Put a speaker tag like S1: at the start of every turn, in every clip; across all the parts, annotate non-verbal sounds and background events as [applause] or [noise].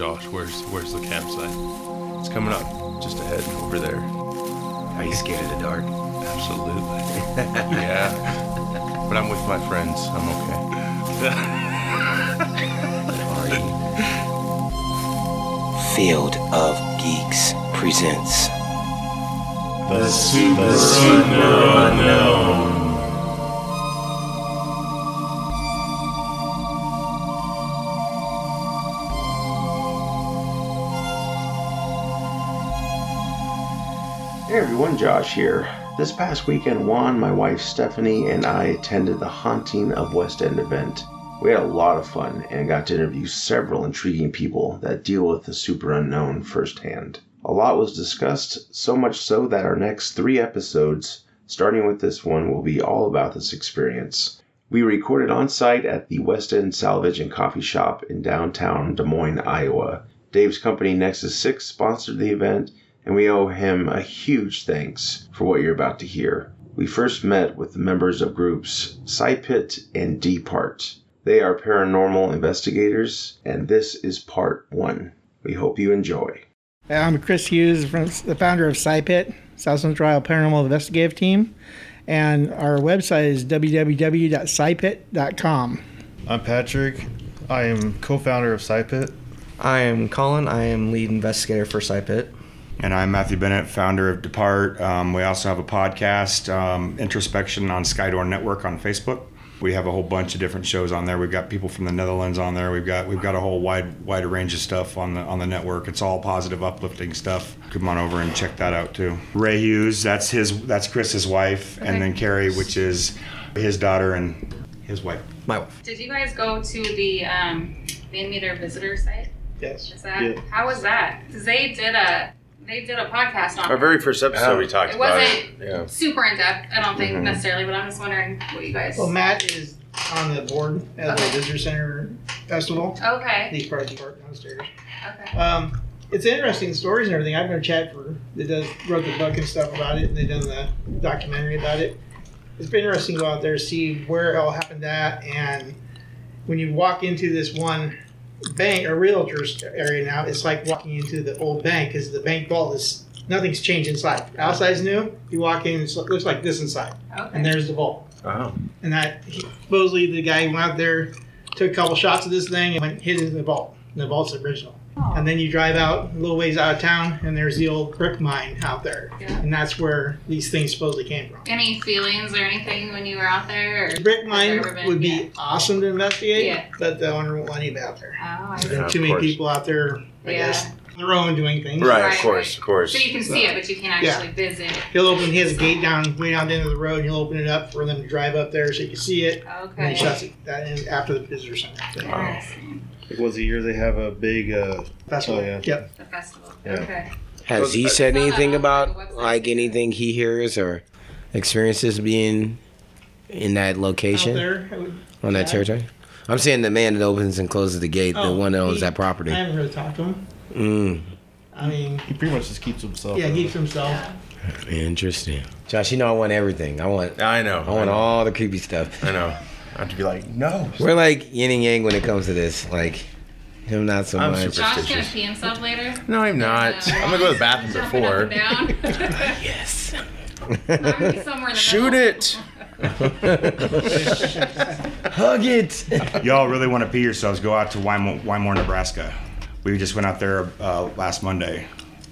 S1: Josh, where's where's the campsite? It's coming up just ahead over there.
S2: Are you scared of the dark?
S1: Absolutely. [laughs] yeah. But I'm with my friends. I'm okay.
S2: Are? [laughs] Field of Geeks presents
S1: The super, super unknown.
S3: Everyone, Josh here. This past weekend, Juan, my wife Stephanie, and I attended the Haunting of West End event. We had a lot of fun and got to interview several intriguing people that deal with the super unknown firsthand. A lot was discussed, so much so that our next three episodes, starting with this one, will be all about this experience. We recorded on site at the West End Salvage and Coffee Shop in downtown Des Moines, Iowa. Dave's company Nexus 6 sponsored the event, and we owe him a huge thanks for what you're about to hear. We first met with the members of groups SciPit and D-Part. They are paranormal investigators, and this is part one. We hope you enjoy.
S4: I'm Chris Hughes, from the founder of SciPit, South Central Ohio Paranormal Investigative Team, and our website is www.scipit.com.
S5: I'm Patrick. I am co-founder of SciPit.
S6: I am Colin. I am lead investigator for SciPit.
S7: And I'm Matthew Bennett, founder of D-Part. Um, we also have a podcast, um, Introspection, on Skydoor Network on Facebook. We have a whole bunch of different shows on there. We've got people from the Netherlands on there. We've got we've got a whole wide wide range of stuff on the on the network. It's all positive, uplifting stuff. Come on over and check that out too. Ray Hughes, that's his that's Chris's wife,
S8: Okay.
S7: and then Carrie, which is his daughter and his wife.
S6: My wife.
S8: Did you guys go to the um, Van Meter visitor site?
S4: Yes.
S8: Is that
S5: Yeah.
S8: how was that? Because they did a they did a podcast on
S1: Our very first episode, we talked about.
S8: It
S1: about
S8: wasn't
S1: it. Yeah.
S8: super in depth. I don't think
S7: Mhm.
S8: necessarily, but I'm just wondering what you guys.
S4: Well, Matt is on the board at the
S8: Okay.
S4: Visitor Center Festival.
S8: Okay.
S4: He's part of the park downstairs.
S8: Okay.
S4: Um, it's interesting stories and everything. I've known Chad for that does wrote the book and stuff about it, and they done the documentary about it. It's been interesting to go out there see where it all happened at, and when you walk into this one bank or realtor's area now, it's like walking into the old bank because the bank vault is nothing's changed inside. Outside's new. You walk in, it looks like this inside,
S8: Okay.
S4: and there's the vault.
S1: Wow.
S4: And that supposedly the guy went out there, took a couple shots of this thing, and went hid it in the vault. And the vault's original. And then you drive out a little ways out of town, and there's the old brick mine out there,
S8: Yeah.
S4: and that's where these things supposedly came from.
S8: Any feelings or anything when you were out there? Or
S4: The brick mine
S8: there been-
S4: would be
S8: Yeah.
S4: awesome to investigate,
S8: Yeah.
S4: but the owner won't let anybody out there.
S8: Oh, I
S4: There's
S8: see.
S1: Yeah,
S4: too many people out there, I
S8: Yeah.
S4: guess, on their own doing things.
S1: Right,
S8: Right,
S1: of course, of course.
S8: So you can see it, but you can't
S4: Yeah.
S8: actually visit.
S4: He'll open. his has gate down way down the end of the road. and He'll open it up for them to drive up there so you can see it.
S8: Okay.
S4: And he shuts it that in after the visitor center.
S8: Interesting.
S5: Like once a year they have a big. Uh,
S4: Festival.
S5: Oh, yeah.
S4: Yep.
S8: The festival.
S5: Yeah.
S8: Okay.
S2: Has he said anything about like anything he hears or experiences being in that
S4: Out
S2: location
S4: there. Would-
S2: on that
S4: yeah.
S2: territory? I'm saying the man that opens and closes the gate, the one that owns
S4: he-
S2: that property.
S4: I haven't really talked to him.
S2: Mm,
S4: I mean,
S5: he pretty much just keeps himself.
S4: yeah, keeps himself.
S2: interesting. Josh, you know I want everything. I want
S1: I know.
S2: I want
S1: know.
S2: all the creepy stuff.
S1: I know. I have to be like, no.
S2: We're like yin and yang when it comes to this. Like him not so
S1: I'm
S2: much.
S1: super-
S8: Josh's gonna
S1: Superstitious.
S8: pee himself later.
S1: No, I'm not. I'm gonna go to the bathroom
S8: jumping up
S1: before.
S8: and down. [laughs]
S2: Yes.
S8: Not gonna be somewhere in the
S1: Shoot
S8: middle.
S1: it. [laughs]
S2: Hug it. [laughs]
S7: Y'all really want to pee yourselves? Go out to Wymore, Wymore Nebraska. We just went out there uh, last Monday,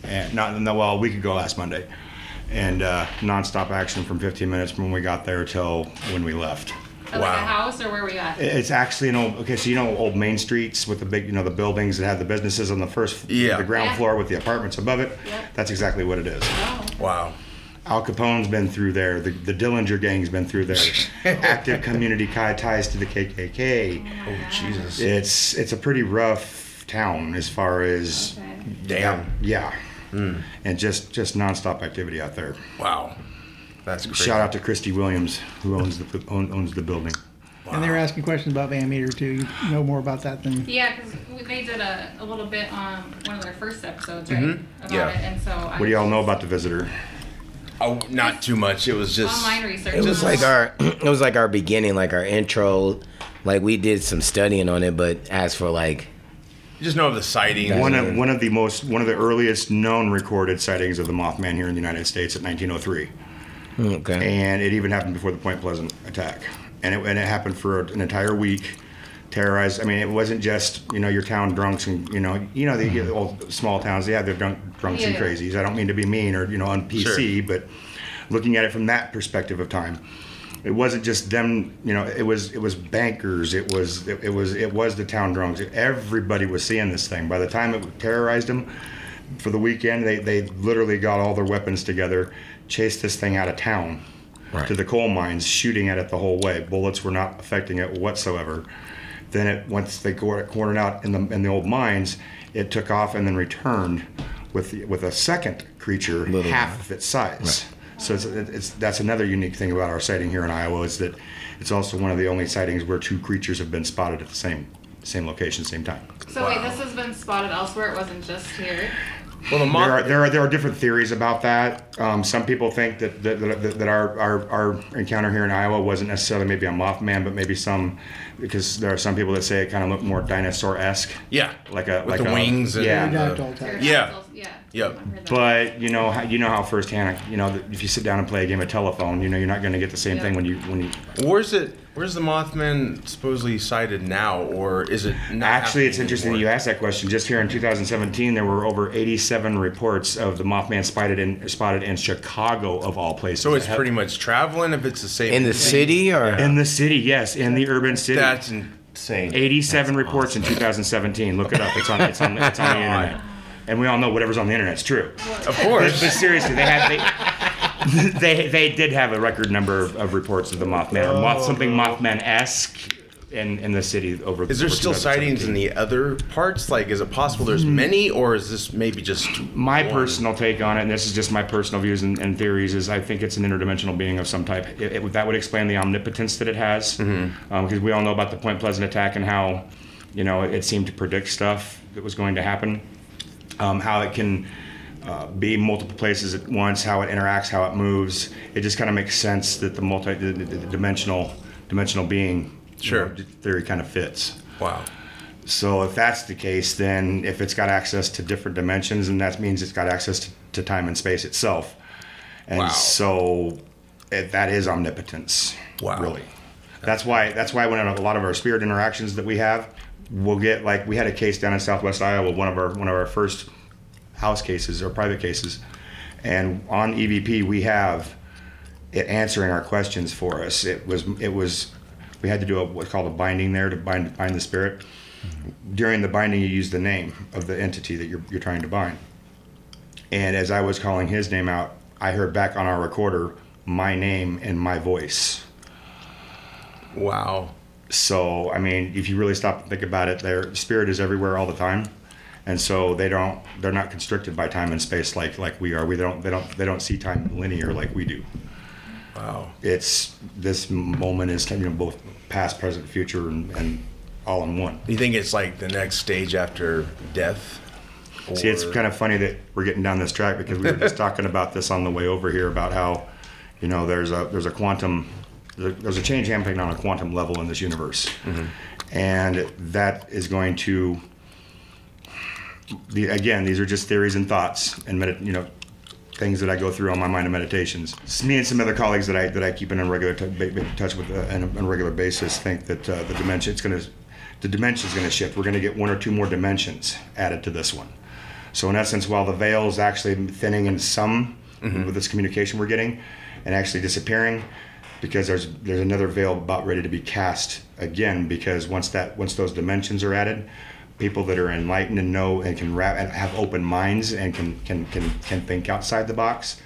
S7: and not no, well a week ago last Monday, and uh, nonstop action from 15 minutes from when we got there till when we left.
S8: At Like a house or where we at?
S7: It's actually an old okay, so you know old main streets with the big you know the buildings that have the businesses on the first
S1: Yeah.
S7: the ground
S8: Yeah.
S7: floor with the apartments above it.
S8: Yep.
S7: That's exactly what it is.
S8: Oh.
S1: Wow.
S7: Al Capone's been through there. The, the Dillinger gang's been through there. [laughs] Active community ki- ties to the KKK.
S1: Oh, oh Jesus.
S7: It's it's a pretty rough town as far as
S8: Okay.
S1: Damn.
S7: yeah, hmm. and just just nonstop activity out there.
S1: Wow. That's crazy.
S7: Shout out to Christy Williams who owns the own, owns the building.
S4: And they were asking questions about Van Meter too. You know more about that than
S8: Yeah, because they did a, a little bit on one of their first episodes, right? Mm-hmm. About
S1: Yeah.
S8: it, and so I
S7: What do y'all know about the visitor?
S1: Oh, not too much. It was just.
S8: Online research.
S2: It was like our [clears throat] it was like our beginning, like our intro. Like we did some studying on it, but as for like
S1: You just know of the sighting.
S7: One of one of the most one of the earliest known recorded sightings of the Mothman here in the United States at 1903,
S2: Okay.
S7: and it even happened before the Point Pleasant attack, and it and it happened for an entire week. Terrorized. I mean, it wasn't just you know your town drunks and you know you know the mm-hmm. old small towns. Yeah, they're drunk, drunks and crazies. I don't mean to be mean or you know on PC, but looking at it from that perspective of time, it wasn't just them. You know, it was it was bankers. It was it, it was it was the town drunks. Everybody was seeing this thing. By the time it terrorized them for the weekend, they they literally got all their weapons together, chased this thing out of town to the coal mines, shooting at it the whole way. Bullets were not affecting it whatsoever. Then it once they cor- cornered out in the in the old mines, it took off and then returned with the, with a second creature half of its size. So it's, it's that's another unique thing about our sighting here in Iowa is that it's also one of the only sightings where two creatures have been spotted at the same same location, same time.
S8: So wait, this has been spotted elsewhere. It wasn't just here.
S1: Well, the
S7: There are, there are there are different theories about that. Um, some people think that that, that, that our, our our encounter here in Iowa wasn't necessarily maybe a Mothman, but maybe some because there are some people that say it kind of looked more dinosaur esque.
S1: yeah.
S7: Like a
S1: With
S7: like
S1: the
S7: a,
S1: wings and
S7: yeah.
S1: the-
S4: Pterodactyl type.
S1: Yeah.
S8: Pterodactyls, Yeah.
S1: Yep.
S8: I've heard that.
S7: But you know how you know how firsthand you know if you sit down and play a game of telephone, you know you're not going to get the same
S8: Yeah.
S7: thing when you when you.
S1: Where's it? Where's the Mothman supposedly sighted now, or is it? Not
S7: Actually, it's interesting that
S1: anymore?
S7: you asked that question. Just here in 2017, there were over 87 reports of the Mothman spotted in spotted in Chicago of all places.
S1: So it's pretty much traveling if it's the same.
S2: In the
S1: thing.
S2: city or
S7: in the city, yes, in the urban city.
S1: That's insane.
S7: 87 reports in 2017. Look it up. It's on. It's on. It's on the [laughs] oh internet. And we all know whatever's on the internet's true.
S1: Of course.
S7: but seriously, they had they, [laughs] they they did have a record number of, of reports of the Mothman or moth, something oh. Mothman esque in in the city over.
S1: Is there still sightings in the other parts? Like, is it possible there's mm. many, or is this maybe just
S7: My
S1: one?
S7: personal take on it, and this is just my personal views and, and theories, is I think it's an interdimensional being of some type. It, it- that would explain the omnipotence that it has, mm-hmm. um, because we all know about the Point Pleasant attack and how, you know, it, seemed to predict stuff that was going to happen, um, how it can uh, be multiple places at once, how it interacts, how it moves. It just kind of makes sense that the multi the, the, the dimensional dimensional being you know, theory kind of fits.
S1: Wow.
S7: So if that's the case, then if it's got access to different dimensions, and that means it's got access to, to time and space itself. And
S1: Wow.
S7: so it, that is omnipotence.
S1: Wow.
S7: Really. That's why that's why when a lot of our spirit interactions that we have, we'll get like we had a case down in Southwest Iowa, one of our one of our first house cases or private cases, and on EVP we have it answering our questions for us. It was it was we had to do a, what's called a binding there to bind bind the spirit. During the binding, you use the name of the entity that you're you're trying to bind. And as I was calling his name out, I heard back on our recorder my name and my voice.
S1: Wow.
S7: So I mean, if you really stop and think about it, their spirit is everywhere all the time, and so they don't they're not constricted by time and space like like we are. We don't they don't they don't see time linear like we do.
S1: Wow.
S7: It's this moment is you know both past, present, future, and, and all in one.
S1: You think it's like the next stage after death?
S7: See, it's kind of funny that we're getting down this track because we were just [laughs] talking about this on the way over here about how, you know, there's a there's a quantum, there's a- change happening on a quantum level in this universe, and that is going to. The, again, these are just theories and thoughts and medit, you know, things that I go through on my mind and meditations. Me and some other colleagues that I that I keep in a regular t- ba- ba- touch with uh, on, a, regular basis think that uh, the dimension it's going to the dimension is going to shift. We're going to get one or two more dimensions added to this one. So in essence, while the veil is actually thinning in some with this communication we're getting, and actually disappearing, because there's there's another veil about ready to be cast again. Because once that once those dimensions are added, people that are enlightened and know and can wrap and have open minds and can can can can think outside the box,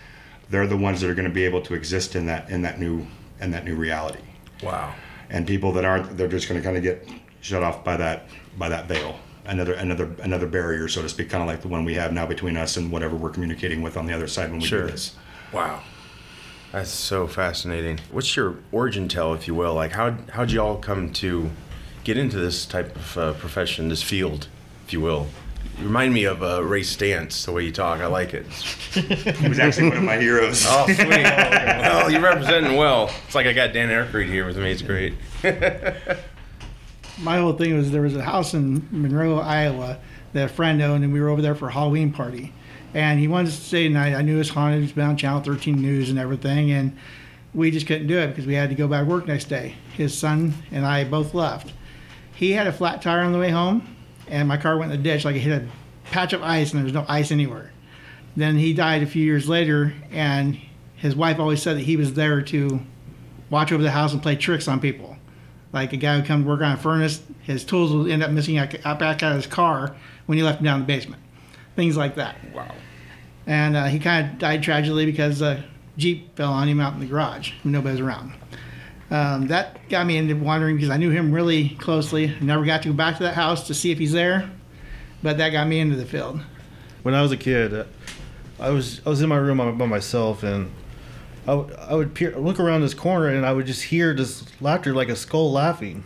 S7: they're the ones that are going to be able to exist in that in that new in that new reality.
S1: Wow.
S7: And people that aren't, they're just going to kind of get shut off by that by that veil. Another another another barrier, so to speak, kind of like the one we have now between us and whatever we're communicating with on the other side when we
S1: Sure.
S7: do this.
S1: Wow. That's so fascinating. What's your origin tell, if you will? Like, how how'd you all come to get into this type of uh, profession, this field, if you will? You remind me of uh, Ray Stantz, the way you talk. I like it.
S7: He was actually one of my heroes.
S1: Oh, sweet. well, you're representing well. It's like I got Dan Aykroyd here with me. It's great.
S4: my whole thing was there was a house in Monroe, Iowa that a friend owned, and we were over there for a Halloween party. And he wanted to stay tonight. I knew it was haunted. It's been on Channel 13 News and everything. And we just couldn't do it because we had to go back to work next day. His son and I both left. He had a flat tire on the way home, and my car went in the ditch like it hit a patch of ice, and there was no ice anywhere. Then he died a few years later, and his wife always said that he was there to watch over the house and play tricks on people. Like a guy would come to work on a furnace, his tools would end up missing out, back out of his car when he left them down in the basement. Things like that.
S1: Wow.
S4: And uh, he kind of died tragically because a Jeep fell on him out in the garage when nobody was around. Um, that got me into wondering because I knew him really closely. I never got to go back to that house to see if he's there, but that got me into the field.
S5: When I was a kid, uh, I was I was in my room by myself, and I, w- I would peer, look around this corner, and I would just hear this laughter like a skull laughing.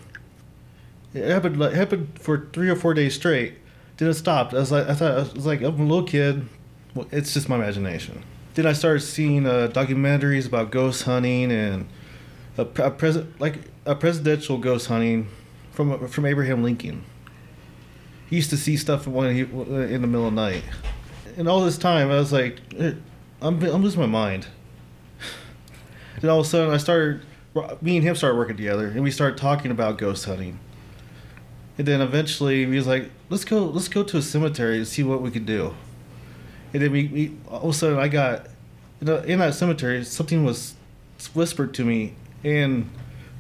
S5: It happened like, happened for three or four days straight. Didn't stop. I was like I thought I was like I'm a little kid. Well, it's just my imagination. Then I started seeing uh, documentaries about ghost hunting and a, a pres- like a presidential ghost hunting from from Abraham Lincoln. He used to see stuff when he in the middle of the night, and all this time I was like, eh, I'm I'm losing my mind. Then all of a sudden I started, me and him started working together, and we started talking about ghost hunting. And then eventually he was like, let's go let's go to a cemetery and see what we can do. And then we, we all of a sudden I got in, a, in that cemetery something was whispered to me and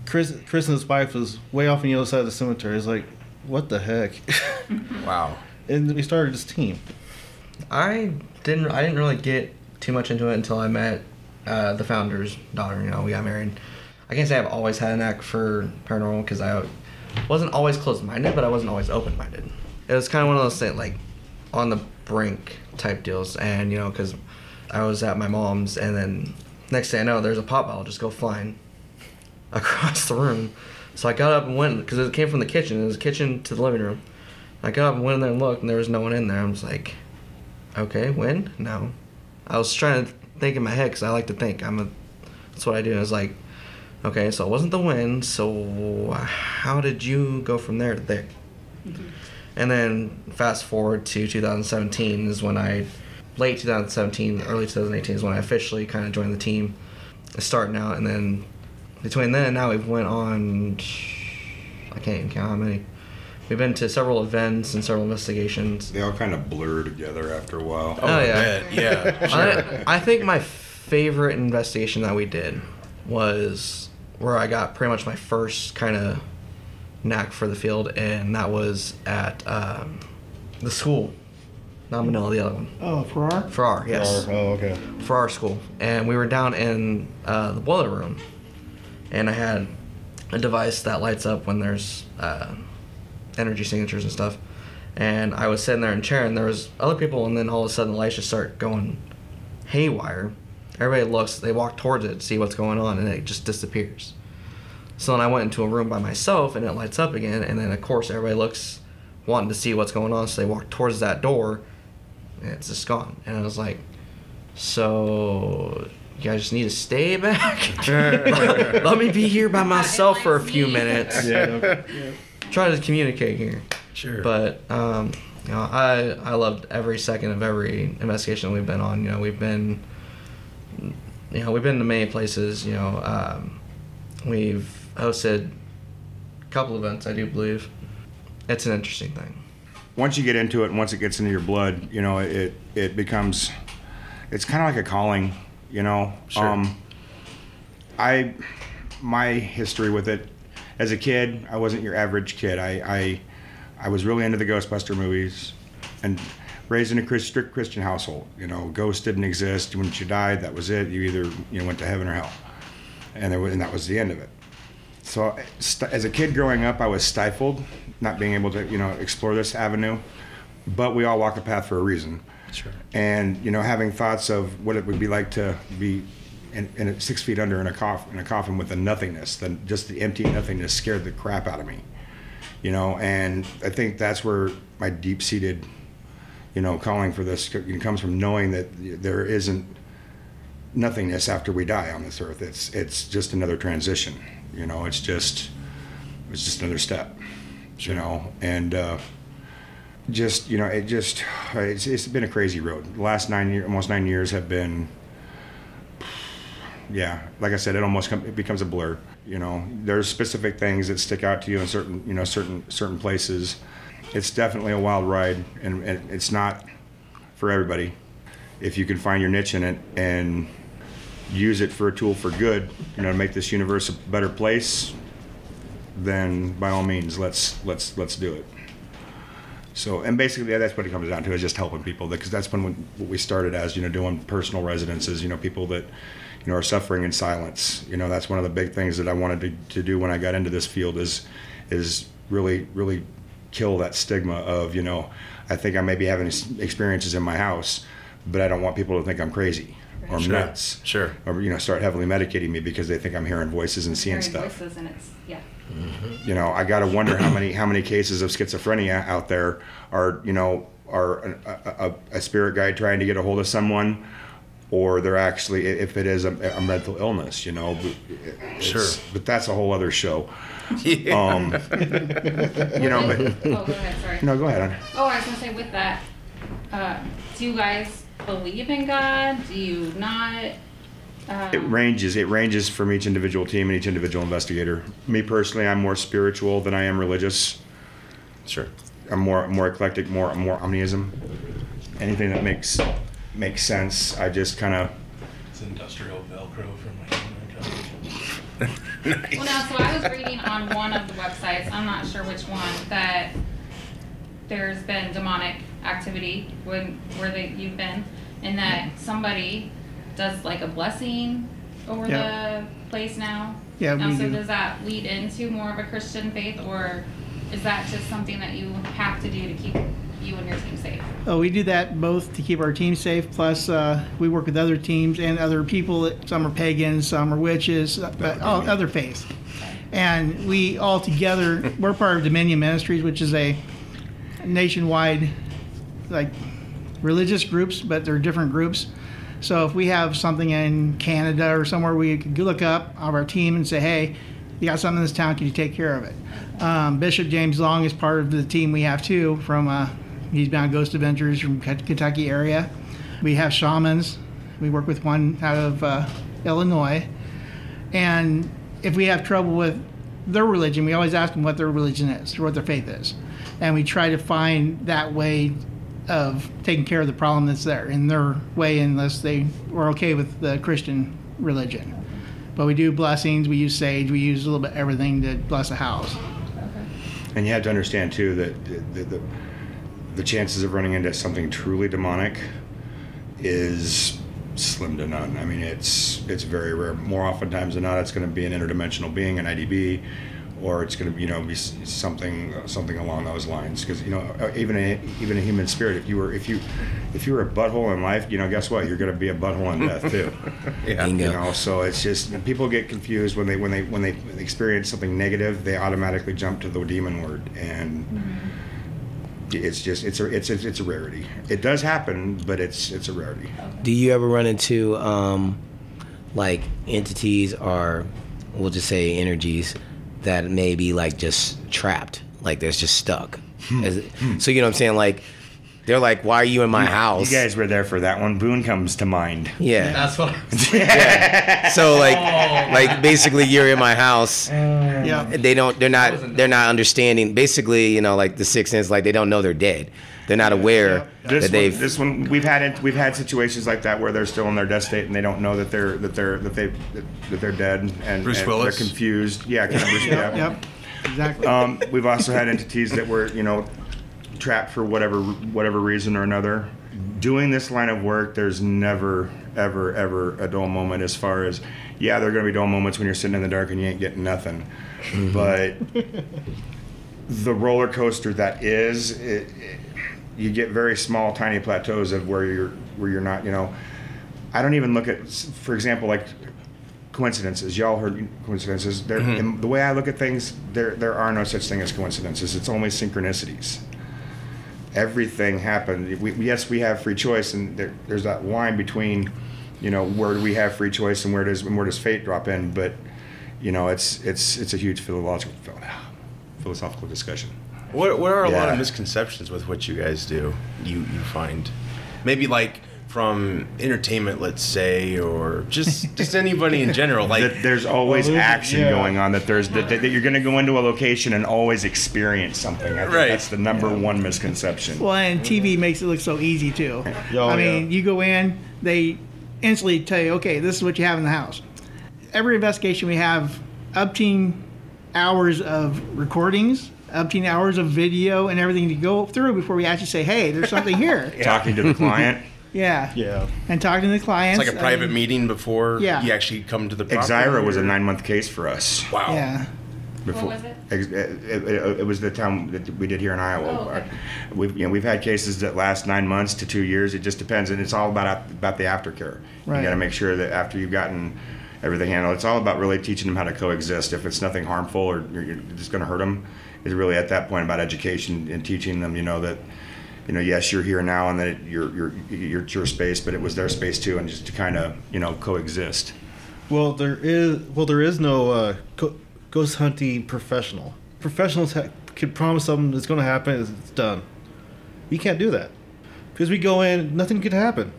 S5: Chris Chris and his wife was way off on the other side of the cemetery. It's like, what the heck? [laughs]
S1: Wow.
S5: and we started this team.
S6: I didn't. I didn't really get too much into it until I met uh, the founder's daughter. You know, we got married. I can't say I've always had a knack for paranormal because I wasn't always closed-minded, but I wasn't always open-minded. It was kind of one of those things, like on the brink type deals, and you know, because I was at my mom's, and then next thing I know, there's a pop bottle just go flying [laughs] across the room. So I got up and went because it came from the kitchen. It was the kitchen to the living room. I got up and went in there and looked, and there was no one in there. I was like, okay, when? No. I was trying to think in my head because I like to think. I'm a. That's what I do. I was like, okay, so it wasn't the wind. So how did you go from there to there? Mm-hmm. And then fast forward to 2017 is when I, late 2017, early 2018 is when I officially kind of joined the team, starting out, and then between then and now we've went on. I can't even count how many. We've been to several events and several investigations.
S7: They all kind of blur together after a while.
S6: Oh, oh yeah.
S1: bet. Yeah. sure.
S6: I, I think my favorite investigation that we did was where I got pretty much my first kind of knack for the field, and that was at um, the school. Not Manila, the other one.
S4: Oh, Farrar?
S6: Farrar, yes.
S5: Oh, okay.
S6: for our school, and we were down in uh, the boiler room, and I had a device that lights up when there's uh, energy signatures and stuff, and I was sitting there in a chair, and there was other people, and then all of a sudden the lights just start going haywire. Everybody looks, they walk towards it to see what's going on, and it just disappears. So then I went into a room by myself, and it lights up again, and then of course everybody looks, wanting to see what's going on, so they walk towards that door, and it's just gone. And I was like, so you guys just need to stay back. let, [laughs] let me be here by myself for a few minutes. [laughs]
S5: Yeah.
S6: Try to communicate here.
S1: Sure.
S6: But um, you know, I I loved every second of every investigation we've been on. You know, we've been you know we've been to many places. You know, um, we've hosted a couple events. I do believe it's an interesting thing.
S7: once you get into it and once it gets into your blood, you know, it it becomes it's kind of like a calling, you know.
S1: Sure.
S7: Um I my history with it as a kid, I wasn't your average kid. I I I was really into the Ghostbuster movies and raised in a strict Christian household. You know, ghosts didn't exist. When you died, that was it. You either you know, went to heaven or hell, and was, and that was the end of it. So, st- as a kid growing up, I was stifled, not being able to, you know, explore this avenue. But we all walk a path for a reason.
S1: Sure.
S7: And you know, having thoughts of what it would be like to be in, in a, six feet under in a coffin, in a coffin with the nothingness, then just the empty nothingness scared the crap out of me. You know, and I think that's where my deep-seated, you know, calling for this comes from knowing that there isn't nothingness after we die on this earth. It's it's just another transition. You know, it's just it's just another step. you know, and uh, just you know, it just it's, it's been a crazy road. The last nine years, almost nine years, have been. Yeah, like I said, it almost com- it becomes a blur. You know, there's specific things that stick out to you in certain you know certain certain places. It's definitely a wild ride, and, and it's not for everybody. If you can find your niche in it and use it for a tool for good, you know, to make this universe a better place, then by all means, let's let's let's do it. So, and basically, yeah, that's what it comes down to is just helping people because that's when we, what we started as, you know, doing personal residences. You know, people that you know are suffering in silence. You know, that's one of the big things that I wanted to, to do when I got into this field is is really really kill that stigma of you know I think I may be having experiences in my house, but I don't want people to think I'm crazy or
S1: Sure.
S7: nuts
S1: Sure.
S7: or you know start heavily medicating me because they think I'm hearing voices and seeing
S8: Hearing
S7: stuff
S8: voices and it's yeah.
S7: you know i gotta wonder how many how many cases of schizophrenia out there are you know are a, a, a spirit guide trying to get a hold of someone or they're actually if it is a, a mental illness you know but
S1: Sure.
S7: but that's a whole other show
S1: Yeah. [laughs]
S7: um [laughs] you know but
S8: oh, go ahead. Sorry.
S7: no go ahead hon.
S8: Oh, I was gonna say with that, uh, do you guys believe in God? Do you not? Um,
S7: it ranges it ranges from each individual team and each individual investigator me personally i'm more spiritual than i am religious
S1: Sure.
S7: I'm more more eclectic, more more omnism. Anything that makes makes sense, I just kind of
S9: It's industrial Velcro from my [laughs]
S8: Well, now, so I was reading on one of the websites, I'm not sure which one, that there's been demonic activity when where they you've been, and that mm-hmm. somebody does like a blessing over
S4: Yeah.
S8: the place now.
S4: Yeah,
S8: Now,
S4: we
S8: so
S4: do.
S8: does that lead into more of a Christian faith, or is that just something that you have to do to keep you and your team safe?
S4: Oh, we do that both to keep our team safe. Plus, uh, we work with other teams and other people. Some are pagans, some are witches, uh, but all other faiths. And we all together, we're part of Dominion Ministries, which is a nationwide, like, religious groups, but they're different groups. So if we have something in Canada or somewhere, we could look up of our team and say, hey, you got something in this town, can you take care of it? Um, Bishop James Long is part of the team we have too. From uh, he's been on Ghost Adventures from Kentucky area. We have shamans. We work with one out of uh, Illinois, and if we have trouble with their religion, we always ask them what their religion is or what their faith is, and we try to find that way of taking care of the problem that's there in their way, unless they were okay with the Christian religion. But we do blessings. We use sage. We use a little bit of everything to bless a house.
S7: And you have to understand too that the, the, the, the chances of running into something truly demonic is slim to none. I mean, it's it's very rare. More oftentimes than not, it's going to be an interdimensional being, an IDB, or it's going to you know be something something along those lines. Because you know uh, even a even a human spirit, if you were if you if you were a butthole in life, you know guess what? You're going to be a butthole in death too. [laughs]
S1: Yeah.
S7: You
S2: Bingo.
S7: know, so it's just people get confused when they when they when they experience something negative, they automatically jump to the demon word, and it's just it's a it's, it's it's a rarity. It does happen, but it's it's a rarity.
S2: Do you ever run into um, like entities or we'll just say energies that may be like just trapped, like they're just stuck? Is it- so you know what I'm saying? Like they're like, "Why are you in my house?"
S7: You guys were there for that one. Boone comes to mind.
S2: yeah.
S6: That's what. [laughs]
S2: So like, like basically, you're in my house. [laughs]
S4: Yeah.
S2: They don't. They're
S6: wasn't.
S2: They're not understanding. Basically, you know, like the sixth sense. Like they don't know they're dead. They're not aware
S7: This
S2: that
S7: one,
S2: they've.
S7: this one, we've had it, we've had situations like that where they're still in their death state and they don't know that they're that they're that they that they're dead and,
S1: Bruce
S7: and
S1: Willis?
S7: they're confused. Yeah, kind of Bruce,
S4: Yep.
S7: yeah.
S4: Yep. Exactly.
S7: Um, we've also had entities that were, you know, trapped for whatever whatever reason or another. Doing this line of work, there's never, ever, ever a dull moment. As far as, yeah, there are going to be dull moments when you're sitting in the dark and you ain't getting nothing, mm-hmm. but the roller coaster that is, it, it, you get very small, tiny plateaus of where you're where you're not. You know, I don't even look at, for example, like coincidences. Y'all heard coincidences. There, in the way I look at things, there there are no such thing as coincidences. It's only synchronicities. Everything happened. We, yes, we have free choice, and there, there's that line between, you know, where do we have free choice and where does and where does fate drop in? But, you know, it's it's it's a huge philosophical philosophical discussion.
S1: What What are a lot of misconceptions with what you guys do? You you find, maybe like from entertainment, let's say, or just just anybody in general. [laughs] Like
S7: that there's always
S5: Well,
S7: action
S5: yeah.
S7: going on. That there's that, that you're going to go into a location and always experience something. I think
S1: Right.
S7: that's the number one misconception.
S4: Well, and TV makes it look so easy too.
S5: Oh,
S4: I mean,
S5: yeah.
S4: you go in, they instantly tell you, okay, this is what you have in the house. Every investigation we have umpteen hours of recordings, umpteen hours of video, and everything to go through before we actually say, hey, there's something here. [laughs]
S7: Talking to the client. [laughs]
S4: yeah.
S5: Yeah.
S4: And talking to the clients.
S1: it's like a private
S4: mean,
S1: meeting before
S4: Yeah.
S1: you actually come to the property.
S7: Exira was a nine month case for us.
S1: Wow.
S4: Yeah.
S7: Before,
S8: was it?
S7: Ex- It, it- it was the town that we did here in Iowa.
S8: Oh, okay.
S7: We've you know we've had cases that last nine months to two years. It just depends, and it's all about about the aftercare.
S4: Right.
S7: You got to make sure that after you've gotten everything handled, it's all about really teaching them how to coexist. If it's nothing harmful or you're, you're just going to hurt them, it's really at that point about education and teaching them. You know that. You know, yes, you're here now, and that it, you're, you're, you're it's your space, but it was their space too, and just to kind of, you know, coexist.
S5: Well, there is well there is no uh, go- ghost hunting professional. Professionals ha- can promise something that's going to happen. It's done. We can't do that because we go in, nothing could happen.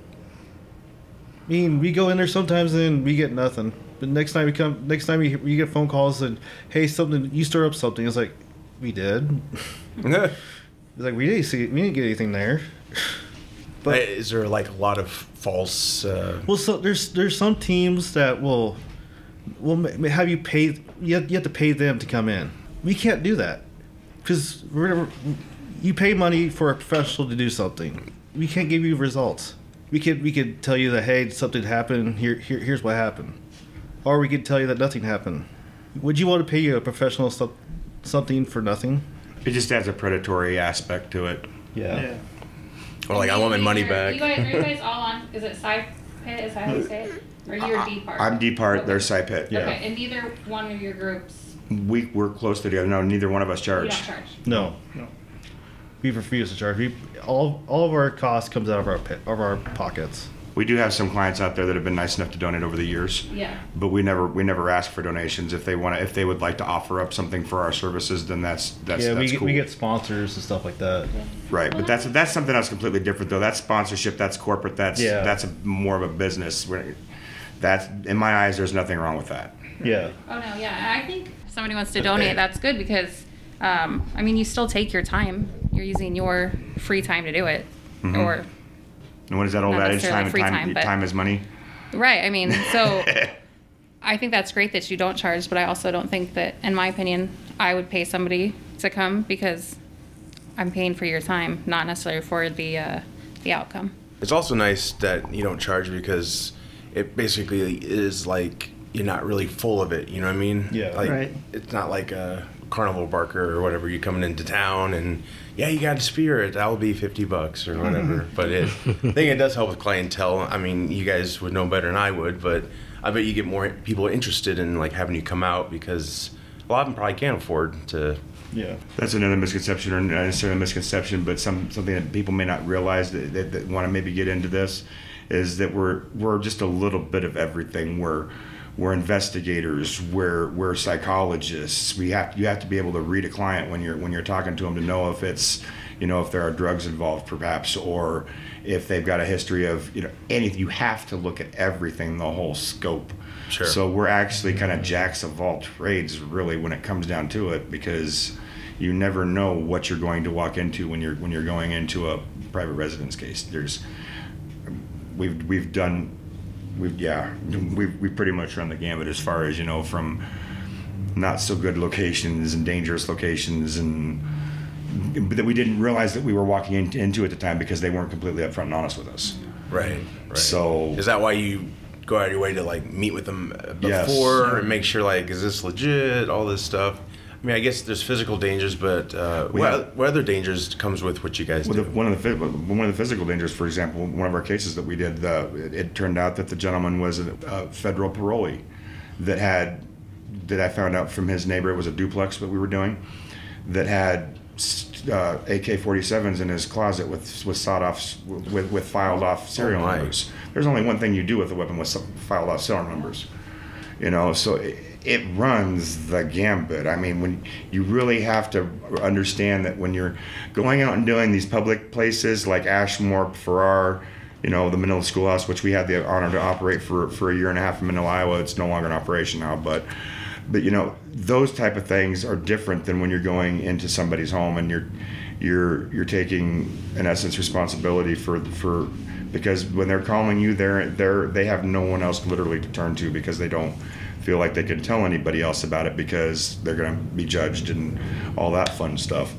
S5: I mean, we go in there sometimes and we get nothing. But next time we come, next time we, we get phone calls and hey, something you stir up something. It's like we did. [laughs] [laughs] It's like we didn't see, we didn't get anything there. [laughs] But
S1: is there like a lot of false? Uh,
S5: Well, so there's there's some teams that will will have you pay you have, you have to pay them to come in. We can't do that because we're you pay money for a professional to do something. We can't give you results. We could we could tell you that hey something happened here, here here's what happened, or we could tell you that nothing happened. Would you want to pay you a professional some, something for nothing?
S7: It just adds a predatory aspect to it.
S5: Yeah. yeah.
S1: Or like I want my money
S8: You're-
S1: back.
S8: You guys, are you guys all on? Is it Sci Pit? Is that how you say it? Or you're D part?
S7: I'm D part, they're SciPit.
S5: Yeah.
S8: Okay, and neither one of your groups
S7: We we're close to together. No, neither one of us
S8: you
S7: charge.
S8: don't charge.
S5: No. No. We refuse to charge. We all all of our cost comes out of our pit, of our pockets.
S7: We do have some clients out there that have been nice enough to donate over the years,
S8: Yeah.
S7: but we never we never ask for donations. If they want to, if they would like to offer up something for our services, then that's that's
S5: yeah, we
S7: that's
S5: get,
S7: cool.
S5: we get sponsors and stuff like that.
S7: right, but that's that's something else completely different though. That's sponsorship. That's corporate. That's
S5: Yeah.
S7: that's a, more of a business. That's in my eyes. There's nothing wrong with that.
S5: Yeah.
S8: Oh no, yeah. I think if somebody wants to donate, that's good because um, I mean you still take your time. You're using your free time to do it.
S7: Mm-hmm.
S8: Or
S7: And what is that old
S8: Not
S7: adage? Time,
S8: free
S7: time,
S8: time, but-
S7: time is money.
S8: right. I mean, so [laughs] I think that's great that you don't charge, but I also don't think that in my opinion, I would pay somebody to come because I'm paying for your time, not necessarily for the uh, the outcome.
S1: It's also nice that you don't charge because it basically is like you're not really full of it. You know what I mean?
S5: Yeah.
S1: Like
S4: Right.
S1: it's not like a carnival barker or whatever. You're coming into town and yeah, you got a spirit. That'll be fifty bucks or whatever. Mm-hmm. but it, I think it does help with clientele. I mean, you guys would know better than I would, but I bet you get more people interested in like having you come out because a lot of them probably can't afford to.
S5: Yeah.
S7: That's another misconception, or not necessarily a misconception, but some something that people may not realize that, that, that want to maybe get into this is that we're we're just a little bit of everything. We're we're investigators. We're we're psychologists. We have you have to be able to read a client when you're when you're talking to them to know if it's you know if there are drugs involved perhaps or if they've got a history of you know anything. You have to look at everything, the whole scope.
S1: Sure.
S7: So we're actually kind of jacks of all trades, really, when it comes down to it, because you never know what you're going to walk into when you're when you're going into a private residence case. There's we've we've done we've yeah we've we pretty much run the gambit as far as you know from not so good locations and dangerous locations and that we didn't realize that we were walking in, into at the time because they weren't completely upfront and honest with us.
S1: Right. Right.
S7: So-
S1: is that why you go out of your way to like meet with them uh,
S7: Yes.
S1: before and make sure like is this legit? All this stuff. I mean, I guess there's physical dangers, but uh,
S7: We
S1: what,
S7: have-
S1: what other dangers comes with what you guys
S7: Well,
S1: do?
S7: the, one of the one of the physical dangers, for example, one of our cases that we did, the, it, it turned out that the gentleman was a, a federal parolee that had that I found out from his neighbor. It was a duplex that we were doing that had uh, AK-47s in his closet with with sawed off with with filed off serial
S1: Oh,
S7: numbers. There's only one thing you do with a weapon with some filed off serial numbers, you know. So. It, it runs the gambit. I mean, when you really have to understand that when you're going out and doing these public places like Ashmore, Farrar, you know, the Manila Schoolhouse, which we had the honor to operate for, for a year and a half in Manila, Iowa. It's no longer in operation now, but but you know, those type of things are different than when you're going into somebody's home and you're you're you're taking in essence responsibility for for because when they're calling you they're they're they have no one else literally to turn to because they don't feel like they can tell anybody else about it because they're going to be judged and all that fun stuff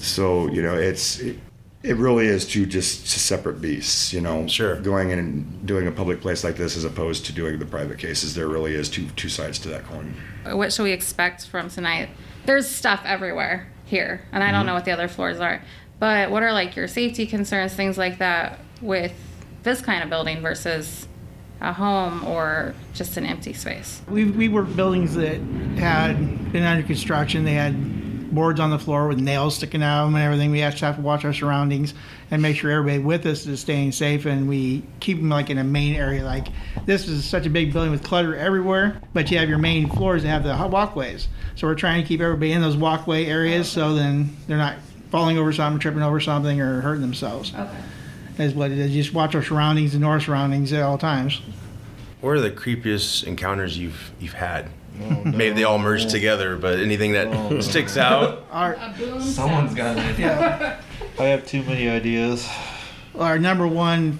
S7: so you know it's it, it really is two just separate beasts you know
S1: Sure.
S7: going in and doing a public place like this as opposed to doing the private cases there really is two two sides to that coin uh,
S8: what should we expect from tonight? There's stuff everywhere here, and I don't mm-hmm. know what the other floors are. But what are like your safety concerns, things like that, with this kind of building versus a home or just an empty space?
S4: We, we worked buildings that had been under construction. They had boards on the floor with nails sticking out of them and everything. We to have to watch our surroundings and make sure everybody with us is staying safe and we keep them like in a main area. Like this is such a big building with clutter everywhere, but you have your main floors that have the walkways. So we're trying to keep everybody in those walkway areas so then they're not falling over something, tripping over something, or hurting themselves.
S8: Okay.
S4: Is what it is. Just watch our surroundings and our surroundings at all times.
S1: What are the creepiest encounters you've you've had? Oh, Maybe they all merged together, but anything that oh, sticks out?
S4: Our
S8: A boom.
S6: Someone's
S8: sound.
S6: got it.
S4: yeah.
S5: I have too many ideas.
S4: our number one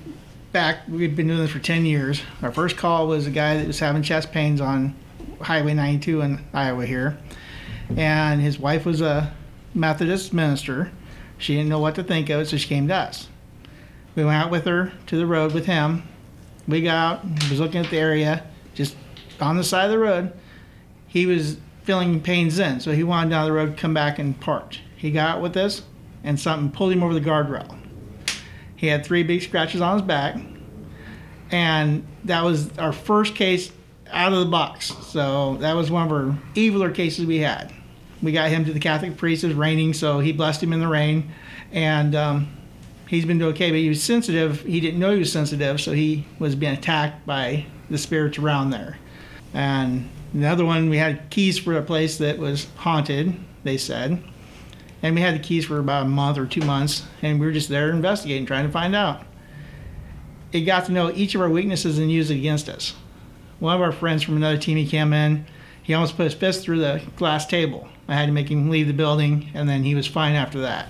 S4: back we've been doing this for 10 years our first call was a guy that was having chest pains on highway 92 in iowa here and his wife was a methodist minister she didn't know what to think of it so she came to us we went out with her to the road with him we got out was looking at the area just on the side of the road he was feeling pains then so he wanted down the road come back and parked he got out with us and something pulled him over the guardrail he had three big scratches on his back, and that was our first case out of the box. So that was one of our eviler cases we had. We got him to the Catholic priest. It was raining, so he blessed him in the rain, and um, he's been doing okay. But he was sensitive. He didn't know he was sensitive, so he was being attacked by the spirits around there. And the other one, we had keys for a place that was haunted. They said and we had the keys for about a month or two months and we were just there investigating trying to find out it got to know each of our weaknesses and used it against us one of our friends from another team he came in he almost put his fist through the glass table i had to make him leave the building and then he was fine after that?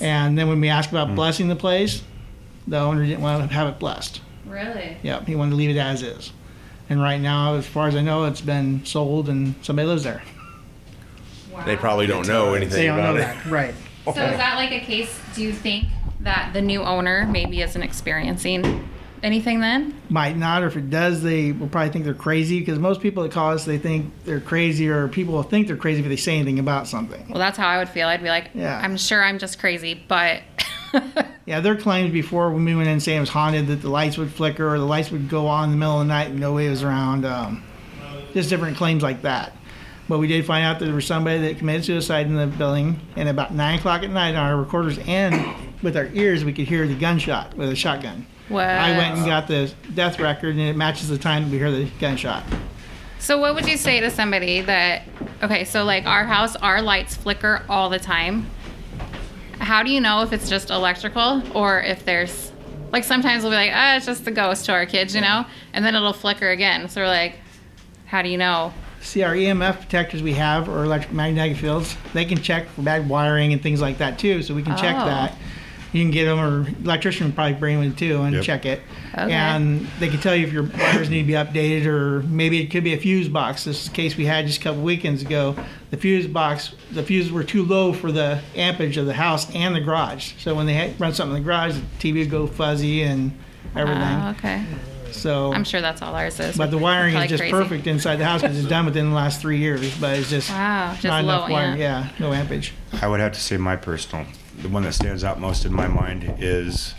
S4: And then when we asked about mm. blessing the place the owner didn't want to have it blessed
S8: Really?
S4: yep he wanted to leave it as is and right now as far as i know it's been sold and somebody lives there
S8: Wow.
S1: They probably don't know anything
S4: they don't
S1: about
S4: know
S1: it.
S4: that right
S8: So is that like a case? Do you think that the new owner maybe isn't experiencing anything then?
S4: might not, or if it does, they will probably think they're crazy because most people that call us, they think they're crazy, or people will think they're crazy if they say anything about something.
S8: Well, that's how I would feel. I'd be like,
S4: Yeah.
S8: I'm sure I'm just crazy, but [laughs]
S4: Yeah, their claims before when we went in saying it was haunted that the lights would flicker or the lights would go on in the middle of the night and nobody was around. Um, just different claims like that. But we did find out that there was somebody that committed suicide in the building, and about nine o'clock at night on our recorders and with our ears, we could hear the gunshot with a shotgun.
S8: What?
S4: I went and got the death record, and it matches the time we hear the gunshot.
S8: So what would you say to somebody that okay, so like our house, our lights flicker all the time. How do you know if it's just electrical or if there's like sometimes we'll be like, ah, it's just the ghost to our kids, you know? And then it'll flicker again. So we're like, how do you know?
S4: See, our EMF detectors we have, or electromagnetic fields, they can check for bad wiring and things like that too. So we can check
S8: Oh.
S4: that. You can get them, or electrician would probably bring one too and
S7: Yep.
S4: check it.
S8: Okay.
S4: And they can tell you if your wires need to be updated, or maybe it could be a fuse box. This is the case we had just a couple weekends ago. The fuse box, the fuses were too low for the ampage of the house and the garage. So when they had, run something in the garage, the TV would go fuzzy and everything.
S8: Oh, okay.
S4: so
S8: I'm sure that's all ours is.
S4: but the wiring is just
S8: crazy.
S4: perfect inside the house because it's done within the last three years. But it's just
S8: Wow, just
S4: not
S8: low
S4: enough wire.
S8: amp.
S4: Yeah, no ampage.
S7: I would have to say my personal, the one that stands out most in my mind is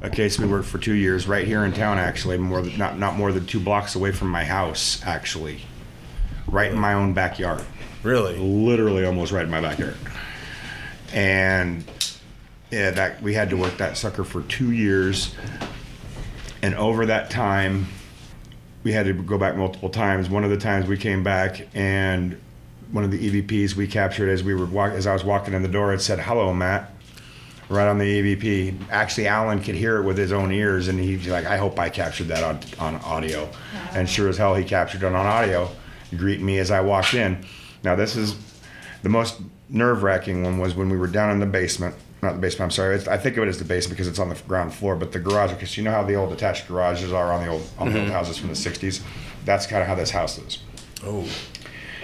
S7: a case we worked for two years right here in town. Actually, more than, not not more than two blocks away from my house. Actually, right in my own backyard,
S1: Really?
S7: literally almost right in my backyard. And yeah, that we had to work that sucker for two years. And over that time, we had to go back multiple times. One of the times we came back and one of the EVPs we captured as we were walk, as I was walking in the door, it said, "Hello, Matt." Right on the EVP. Actually, Alan could hear it with his own ears, and he's like, "I hope I captured that on on audio." And sure as hell, he captured it on audio. Greet me as I walked in. Now, this is the most nerve wracking one was when we were down in the basement. Not the basement. I'm sorry. It's, I think of it as the basement because it's on the ground floor. But the garage, because you know how the old attached garages are on the old on the old mm-hmm. houses from the '60s. That's kind of how this house is.
S1: Oh,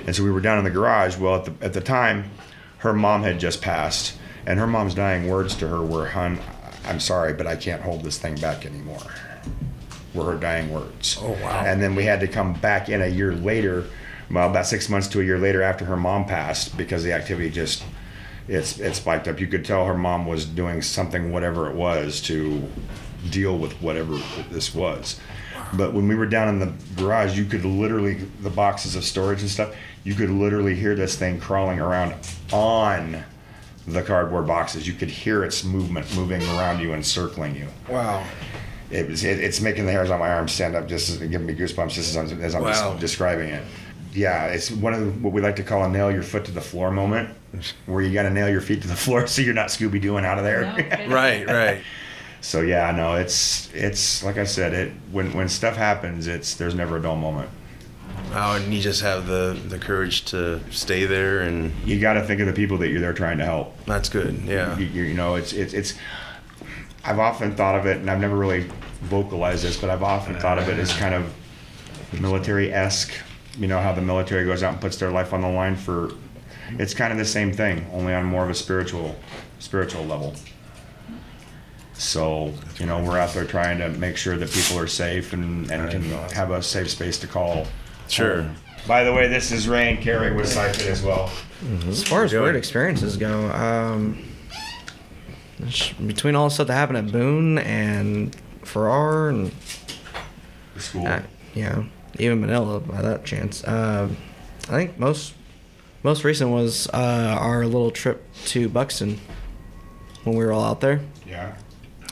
S7: And so we were down in the garage. Well, at the at the time, her mom had just passed, and her mom's dying words to her were, "Hun, I'm sorry, but I can't hold this thing back anymore." Were her dying words.
S1: Oh, wow.
S7: And then we had to come back in a year later, well, about six months to a year later after her mom passed, because the activity just it's it spiked up. You could tell her mom was doing something, whatever it was, to deal with whatever this was. But when we were down in the garage, you could literally the boxes of storage and stuff. You could literally hear this thing crawling around on the cardboard boxes. You could hear its movement moving around you and circling you.
S1: wow.
S7: It was it, it's making the hairs on my arms stand up just as, giving me goosebumps just as I'm, as I'm just
S1: Wow.
S7: describing it. Yeah, it's one of the, what we like to call a nail your foot to the floor moment, where you got to nail your feet to the floor [laughs] so you're not Scooby Dooing out of there.
S8: No. [laughs]
S1: Right, right.
S7: So yeah, no, it's it's like I said, it when when stuff happens, it's there's never a dull moment.
S1: Wow, and you just have the the courage to stay there, and
S7: You got to think of the people that you're there trying to help.
S1: that's good. Yeah.
S7: You, you, you know, it's it's it's. I've often thought of it, and I've never really vocalized this, but I've often thought of it as kind of military esque. You know how the military goes out and puts their life on the line for. It's kind of the same thing, only on more of a spiritual, spiritual level. So you know, we're out there trying to make sure that people are safe and, and can have a safe space to call.
S1: Sure.
S7: home. By the way, this is Rain and Carrie with Siphon as well.
S6: As far as
S1: Go
S6: weird experiences go, um, between all the stuff that happened at Boone and Farrar and
S7: The school.
S6: uh, you know even Manila by that chance, uh, I think most most recent was uh, our little trip to Buxton when we were all out there.
S7: Yeah.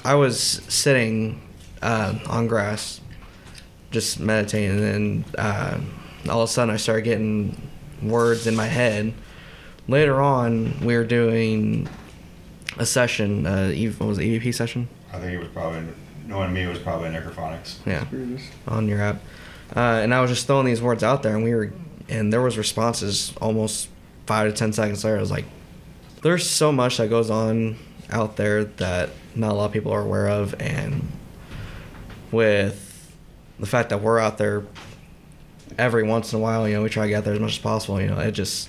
S6: I was sitting uh, on grass, just meditating, and uh, all of a sudden I started getting words in my head. Later on, we were doing a session. Uh, what was it, EVP session?
S7: I think it was probably knowing me it was probably necrophonics.
S6: Yeah, on your app. Uh, and I was just throwing these words out there, and we were, and there was responses almost five to ten seconds later. I was like, "There's so much that goes on out there that not a lot of people are aware of," and with the fact that we're out there every once in a while, you know, we try to get out there as much as possible. You know, it just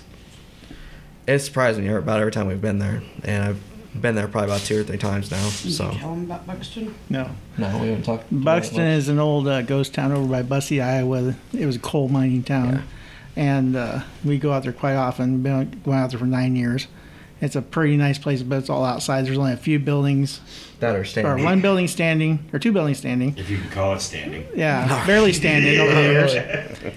S6: it surprised me about every time we've been there, and I've been there probably about two or three times now.
S10: Did
S6: So
S10: you tell him about Buxton?
S11: No.
S6: no, we haven't talked.
S11: Buxton is an old uh, ghost town over by Bussy, Iowa. It was a coal mining town. And uh, we go out there quite often. Been going out there for nine years. It's a pretty nice place, but it's all outside. There's only a few buildings,
S6: that are standing, or
S11: one building standing, or two buildings standing.
S7: If you can call it standing.
S11: Yeah, barely standing over [laughs] the years.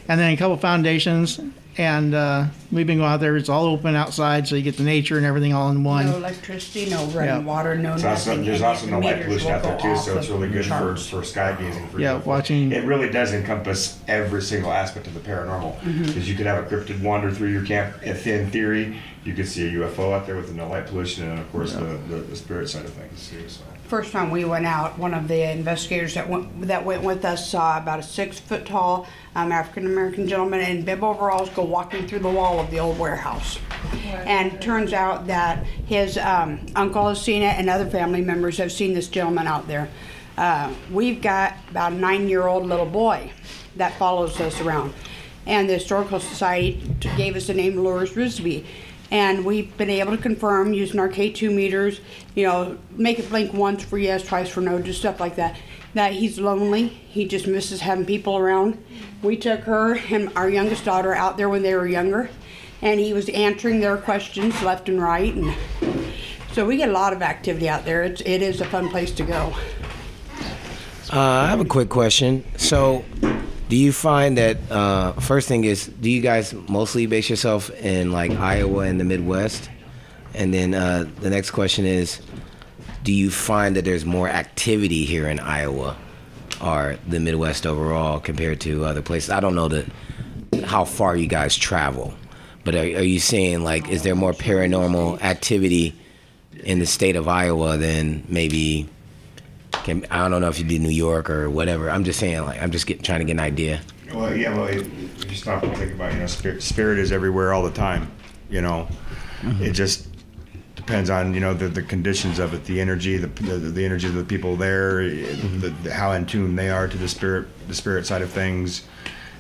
S11: And then a couple foundations. And uh, we've been going out there. It's all open outside, so you get the nature and everything all in one.
S10: No electricity, no running
S11: Yeah.
S10: water, no
S7: There's also,
S10: nothing.
S7: there's also no light pollution out there too, so it's really good for,
S10: charts.
S7: for sky gazing. For
S11: Yeah,
S7: people.
S11: watching-
S7: It really does encompass every single aspect of the paranormal.
S10: Mm-hmm.
S7: Because you could have a cryptid wander through your camp. If in theory, you could see a UFO out there with no light pollution, and of course the, the, the spirit side of things too. So.
S10: First time we went out, one of the investigators that went that went with us saw about a six foot tall um, African American gentleman in bib overalls go walking through the wall of the old warehouse. And turns out that his um, uncle has seen it, and other family members have seen this gentleman out there. Uh, we've got about a nine year old little boy that follows us around. And the Historical Society gave us the name Loris Risby. And we've been able to confirm using our K2 meters, you know, make it blink once for yes, twice for no, just stuff like that. That he's lonely. He just misses having people around. We took her and our youngest daughter out there when they were younger, and he was answering their questions left and right. And so we get a lot of activity out there. It's, it is a fun place to go.
S2: Uh, I have a quick question. So, do you find that uh, first thing is, do you guys mostly base yourself in like Iowa and the Midwest? And then uh, the next question is, do you find that there's more activity here in Iowa or the Midwest overall compared to other places? I don't know the how far you guys travel, but are, are you saying like is there more paranormal activity in the state of Iowa than maybe? Can, I don't know if you do New York or whatever. I'm just saying like I'm just get, trying to get an idea.
S7: Well, yeah, well, you you stop and think about, it, you know, spirit, spirit is everywhere all the time. You know, it just depends on you know the, the conditions of it, the energy, the, the the energy of the people there, eh, mm-hmm. the, the, how in tune they are to the spirit, the spirit side of things.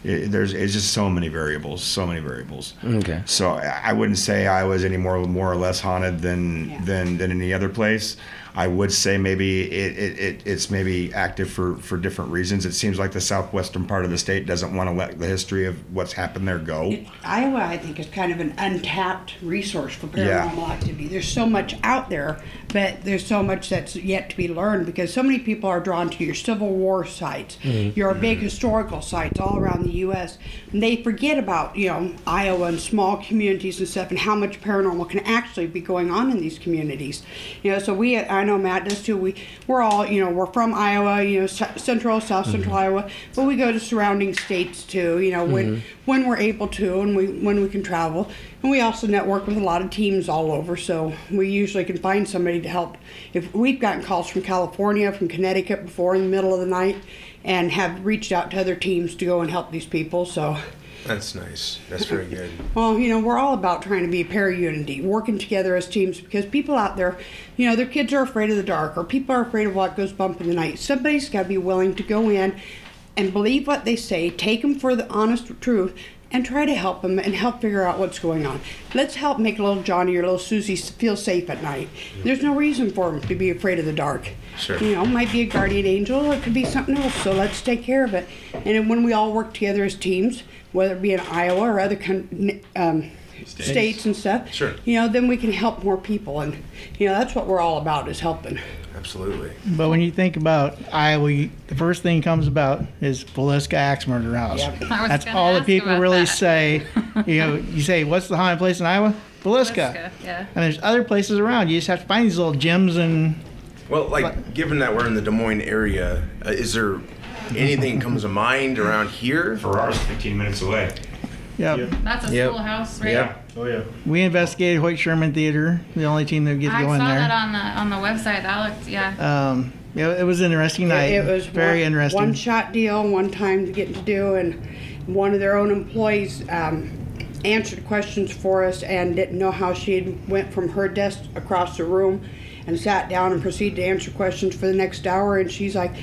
S7: It, there's it's just so many variables, so many variables.
S2: Okay.
S7: So I I wouldn't say I was any more more or less haunted than
S10: Yeah.
S7: than than any other place. I would say maybe it, it, it it's maybe active for, for different reasons. It seems like the southwestern part of the state doesn't want to let the history of what's happened there go.
S10: Iowa, I think, is kind of an untapped resource for
S7: Yeah.
S10: paranormal activity. There's so much out there, but there's so much that's yet to be learned because so many people are drawn to your Civil War sites, mm-hmm. your big historical sites all around the U.S. And they forget about, you know, Iowa and small communities and stuff and how much paranormal can actually be going on in these communities. You know, so we, I know Matt does too. We, we're all, you know, we're from Iowa, you know, central, south mm-hmm. central Iowa, but we go to surrounding states too. You know, when mm-hmm. when we're able to and we when we can travel, and we also network with a lot of teams all over. So we usually can find somebody to help. If we've gotten calls from California, from Connecticut before in the middle of the night, and have reached out to other teams to go and help these people. So.
S1: That's nice. That's very good. [laughs]
S10: Well, you know, we're all about trying to be para unity, working together as teams because people out there, you know, their kids are afraid of the dark or people are afraid of what goes bump in the night. Somebody's got to be willing to go in and believe what they say, take them for the honest truth, and try to help them and help figure out what's going on. Let's help make little Johnny or little Susie feel safe at night. There's no reason for them to be afraid of the dark.
S1: Sure.
S10: You know, it might be a guardian angel, or it could be something else. So let's take care of it. And when we all work together as teams, whether it be in Iowa or other um, states. and stuff,
S1: Sure.
S10: you know, then we can help more people. And you know, that's what we're all about is helping.
S1: Absolutely.
S11: But when you think about Iowa, you- the first thing comes about is Villisca Axe Murder House.
S10: Yep.
S11: That's all the people really
S8: that.
S11: say. [laughs] You know, you say, "What's the haunted place in Iowa?" Villisca.
S8: Villisca, yeah.
S11: And there's other places around. You just have to find these little gems and
S1: Well, like, given that we're in the Des Moines area, uh, is there anything comes to mind around here?
S7: Farrar's 15 minutes away.
S11: yeah.
S8: That's a
S2: Yep.
S8: schoolhouse, right?
S2: Yeah.
S5: Oh yeah.
S11: We investigated Hoyt Sherman Theater, the only team that gets
S8: I
S11: to go
S8: saw
S11: in there.
S8: that on the on the website. That looked, yeah.
S11: um, yeah, it was an interesting night.
S10: It, it was
S11: very
S10: one,
S11: interesting.
S10: One shot deal, one time to get to do, and one of their own employees um, answered questions for us and didn't know how she went from her desk across the room and sat down and proceeded to answer questions for the next hour. And she's like,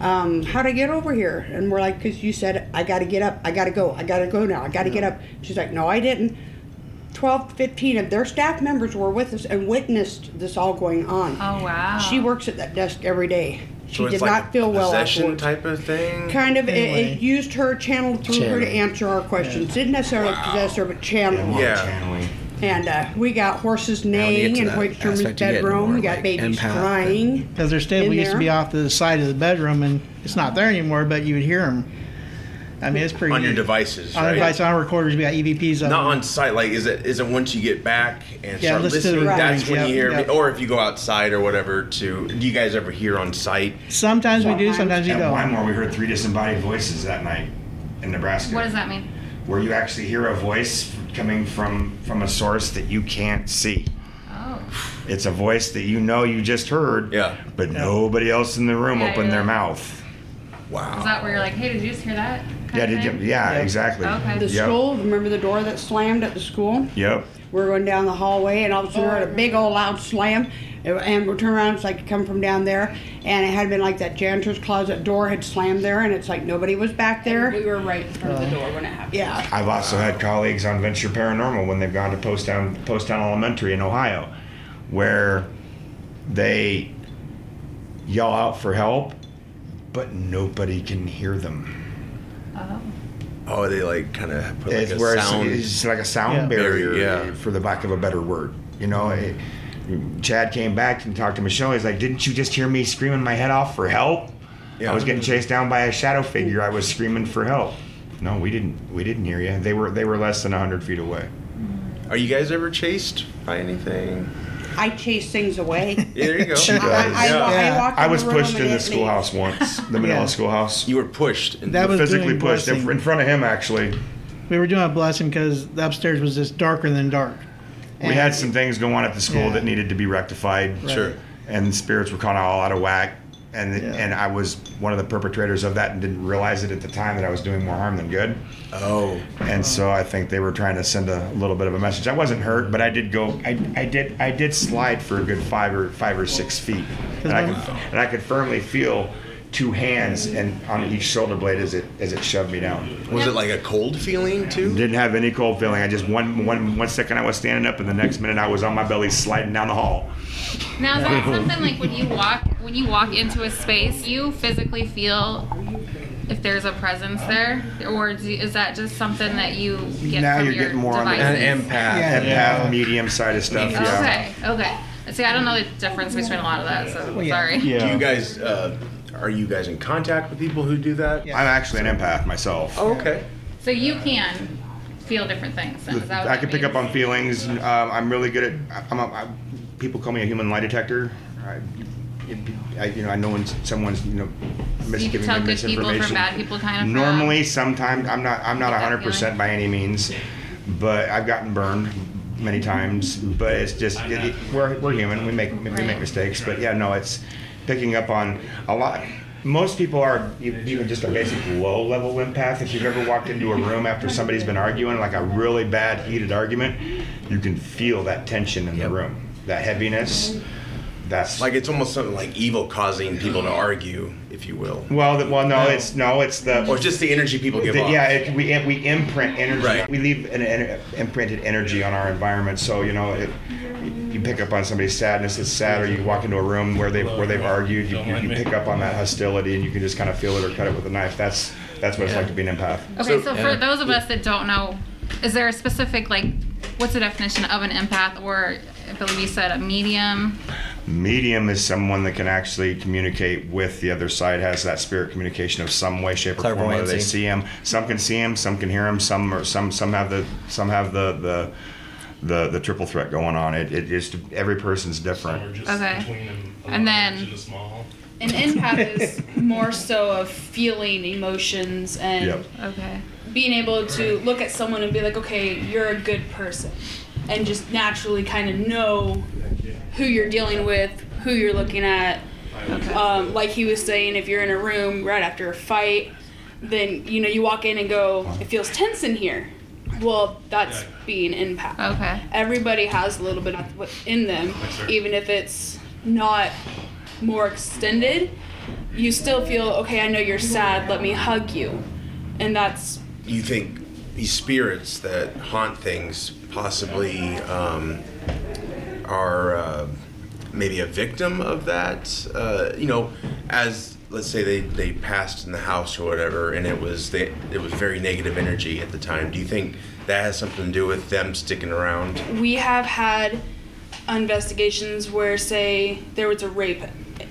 S10: um, "How'd I get over here?" And we're like, "Cause you said I got to get up, I got to go, I got to go now, I got to get up." She's like, "No, I didn't." 12 to 15 of their staff members were with us and witnessed this all going on.
S8: Oh wow.
S10: She works at that desk every day. She
S1: So
S10: did
S1: like
S10: not feel
S1: a
S10: well
S1: possession
S10: afterwards.
S1: type of thing.
S10: Kind of, it,
S11: Anyway.
S10: it used her, channeled through her to answer our questions. Didn't necessarily possess her, but channeled.
S1: Yeah.
S7: Channeling.
S10: And uh, we got horses neighing
S2: to
S10: in
S2: that
S10: Hoyt Sherman's bedroom. We got
S2: like
S10: babies crying.
S11: Because their stable used to be off to the side of the bedroom, and it's not there anymore. But you would hear them. I mean, it's pretty.
S1: On your devices,
S11: On
S1: right?
S11: device, on our recorders, we got EVPs. Of
S1: Not
S11: them.
S1: on site. Like, is it? Is it once you get back and
S11: Yeah,
S1: start
S11: listen to the
S1: listening? That's when
S11: yep,
S1: you hear,
S11: yep.
S1: or if you go outside or whatever. To do you guys ever hear on site?
S11: Sometimes we do,
S10: Sometimes.
S11: sometimes we
S7: At
S11: don't.
S7: Wymore, we heard three disembodied voices that night in Nebraska.
S8: What does that mean?
S7: Where you actually hear a voice coming from from a source that you can't see.
S8: Oh.
S7: It's a voice that you know you just heard,
S1: Yeah.
S7: but nobody else in the room
S8: Yeah,
S7: opened
S8: yeah.
S7: their mouth.
S1: Wow.
S8: Is that where you're like, hey, did you just hear that? Kind
S7: Yeah,
S8: of
S7: did you,
S8: thing?
S7: yeah,
S11: Yeah.
S7: exactly.
S8: Okay.
S10: The
S7: Yep.
S10: school, remember the door that slammed at the school?
S7: Yep.
S10: We're going down the hallway, and all of a sudden, we heard a oh. big old loud slam. And we turn around, it's like it come from down there, and it had been like that janitor's closet door had slammed there, and it's like nobody was back there.
S12: We were right in front of the uh, door when it happened.
S10: Yeah.
S7: I've also had colleagues on Venture Paranormal when they've gone to Poasttown, Post Town Elementary in Ohio, where they yell out for help, but nobody can hear them.
S8: Oh.
S1: Oh, they like kind of put like
S7: it's
S1: a
S7: where
S1: sound.
S7: it's, like a sound
S11: Yeah.
S7: barrier,
S1: Barrier, yeah.
S7: for the lack of a better word. You know, mm-hmm. it- Chad came back and talked to Michelle. He's like, "Didn't you just hear me screaming my head off for help?
S1: Yeah.
S7: I was getting chased down by a shadow figure. I was screaming for help." No, we didn't. We didn't hear you. They were they were less than hundred feet away.
S1: Are you guys ever chased by anything?
S10: I chase things away. [laughs]
S1: There you go.
S7: She
S10: I,
S7: does.
S10: I, I,
S1: Yeah.
S10: wa- I walk
S7: I was
S10: the
S7: pushed in the
S10: it
S7: schoolhouse once, the [laughs] Manila
S11: Yeah.
S7: schoolhouse.
S1: You were pushed. And
S11: That was
S7: Physically pushed in,
S11: blessing.
S7: in front of him, actually.
S11: We were doing a blessing because the upstairs was just darker than dark.
S7: We
S11: And-
S7: had some things going on at the school
S11: Yeah.
S7: that needed to be rectified.
S1: Sure.
S7: And the spirits were kind of all out of whack. And,
S11: Yeah.
S7: and I was one of the perpetrators of that and didn't realize it at the time that I was doing more harm than good.
S1: oh,
S7: And so I think they were trying to send a little bit of a message. I wasn't hurt, but I did go. I, I did I did slide for a good five or five or six feet, and I could and I could firmly feel two hands and on each shoulder blade as it as it shoved me down.
S1: was it like a cold feeling too?
S7: Didn't have any cold feeling. I just one one one second I was standing up, and the next minute I was on my belly sliding down the hall.
S8: Now is that something like when you walk when you walk into a space, you physically feel if there's a presence there, or do, is that just something that you get
S7: now
S8: from
S7: you're
S8: your
S7: getting more on the
S8: devices?
S1: An empath.
S11: Yeah.
S7: empath medium side of stuff. Yeah.
S8: Okay, okay. See, I don't know the difference between a lot of that, so
S11: yeah.
S8: sorry.
S1: Do you guys? Uh, are you guys in contact with people who do that?
S11: Yeah.
S7: I'm actually an empath myself.
S1: Oh, okay.
S8: So you can feel different things. Is that what
S7: I
S8: that
S7: can pick up on feelings. Um, I'm really good at. I'm a, I, people call me a human lie detector. I, I, you know, I know when someone's you know
S8: So you can
S7: misgiving
S8: tell good people from bad people, kind of. from-
S7: Normally, sometimes I'm not. I'm not 100 percent by any means, but I've gotten burned many times. But it's just it, it- we're we're human. We make we make
S8: Right.
S7: mistakes. But yeah, no, it's picking up on a lot. Most people are even just a basic low level empath. If you've ever walked into a room after somebody's been arguing, like a really bad heated argument, you can feel that tension in the room, that heaviness. That's
S1: Like it's almost something like evil causing people to argue, if you will.
S7: well, the, well, no, it's no, it's the
S1: Or just the energy people give
S7: The-
S1: off.
S7: yeah, it, we we imprint energy.
S1: Right.
S7: We leave an, an imprinted energy on our environment. So you know, it, you pick up on somebody's sadness. It's sad, or you walk into a room where they've where they've argued. You, you, you pick up on that hostility, and you can just kind of feel it or cut it with a knife. That's that's what it's like to be an empath.
S8: Okay, so, for those of us that don't know, is there a specific like, what's the definition of an empath, or I believe you said a medium?
S7: Medium is someone that can actually communicate with the other side, has that spirit communication of some way, shape, or form. Whether they see him, some can see him, some can hear him, some or some some have the some have the the the, the triple threat going on. It, it is every person's different.
S9: Or just
S8: Okay.
S9: between a, a
S8: And then-
S9: and.
S12: An empath is more so of feeling emotions and
S7: Yep.
S8: Okay.
S12: being able to look at someone and be like, okay, you're a good person. And just naturally kind of know who you're dealing with, who you're looking at. Um, like he was saying, if you're in a room right after a fight, then you know you walk in and go, it feels tense in here. Well, that's being empath.
S8: Okay.
S12: Everybody has a little bit of in them, even if it's not more extended. You still feel okay. I know you're sad. Let me hug you, and that's
S1: you think these spirits that haunt things possibly um, are uh, maybe a victim of that? Uh, you know, as let's say they, they passed in the house or whatever, and it was they, it was very negative energy at the time. Do you think that has something to do with them sticking around?
S12: we have had investigations where say there was a rape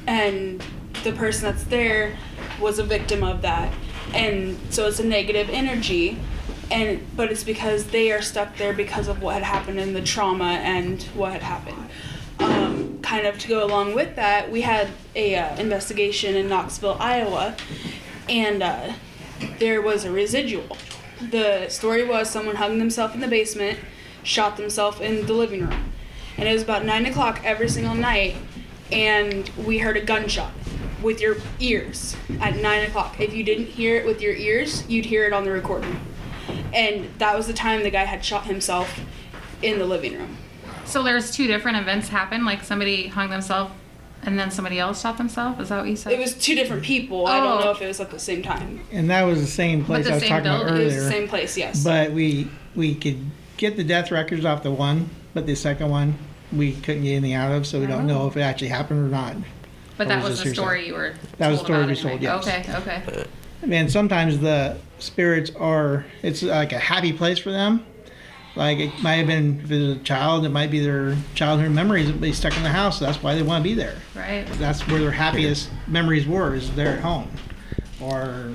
S12: and the person that's there was a victim of that and so it's a negative energy and but it's because they are stuck there because of what had happened in the trauma and what had happened kind of to go along with that we had a uh, investigation in knoxville iowa and uh, there was a residual. The story was someone hung themselves in the basement shot themselves in the living room. And it was about nine o'clock every single night and we heard a gunshot with your ears at nine o'clock. If you didn't hear it with your ears you'd hear it on the recording. And that was the time the guy had shot himself in the living room
S8: So there's two different events happen. Like somebody hung themselves, and then somebody else shot themselves. Is that what you said?
S12: it was two different people i don't
S8: Oh.
S12: know if it was at the same time
S11: And that was the same place
S8: the
S11: I was
S8: same
S11: talking about
S8: building?
S12: it was
S11: earlier.
S12: the same place yes
S11: But we we could get the death records off the one, but the second one we couldn't get anything out of, so we don't know oh. if it actually happened or not.
S8: But that
S11: was
S8: was
S11: this
S8: the
S11: hearsay?
S8: story you were.
S11: That was
S8: told
S11: the story
S8: about
S11: we
S8: it,
S11: told,
S8: right?
S11: yes.
S8: Okay. Okay.
S11: And sometimes the spirits are it's like a happy place for them. Like it might have been if it's a child, it might be their childhood memories that be stuck in the house. So that's why they want to be there.
S8: Right.
S11: That's where their happiest memories were, is there at home, or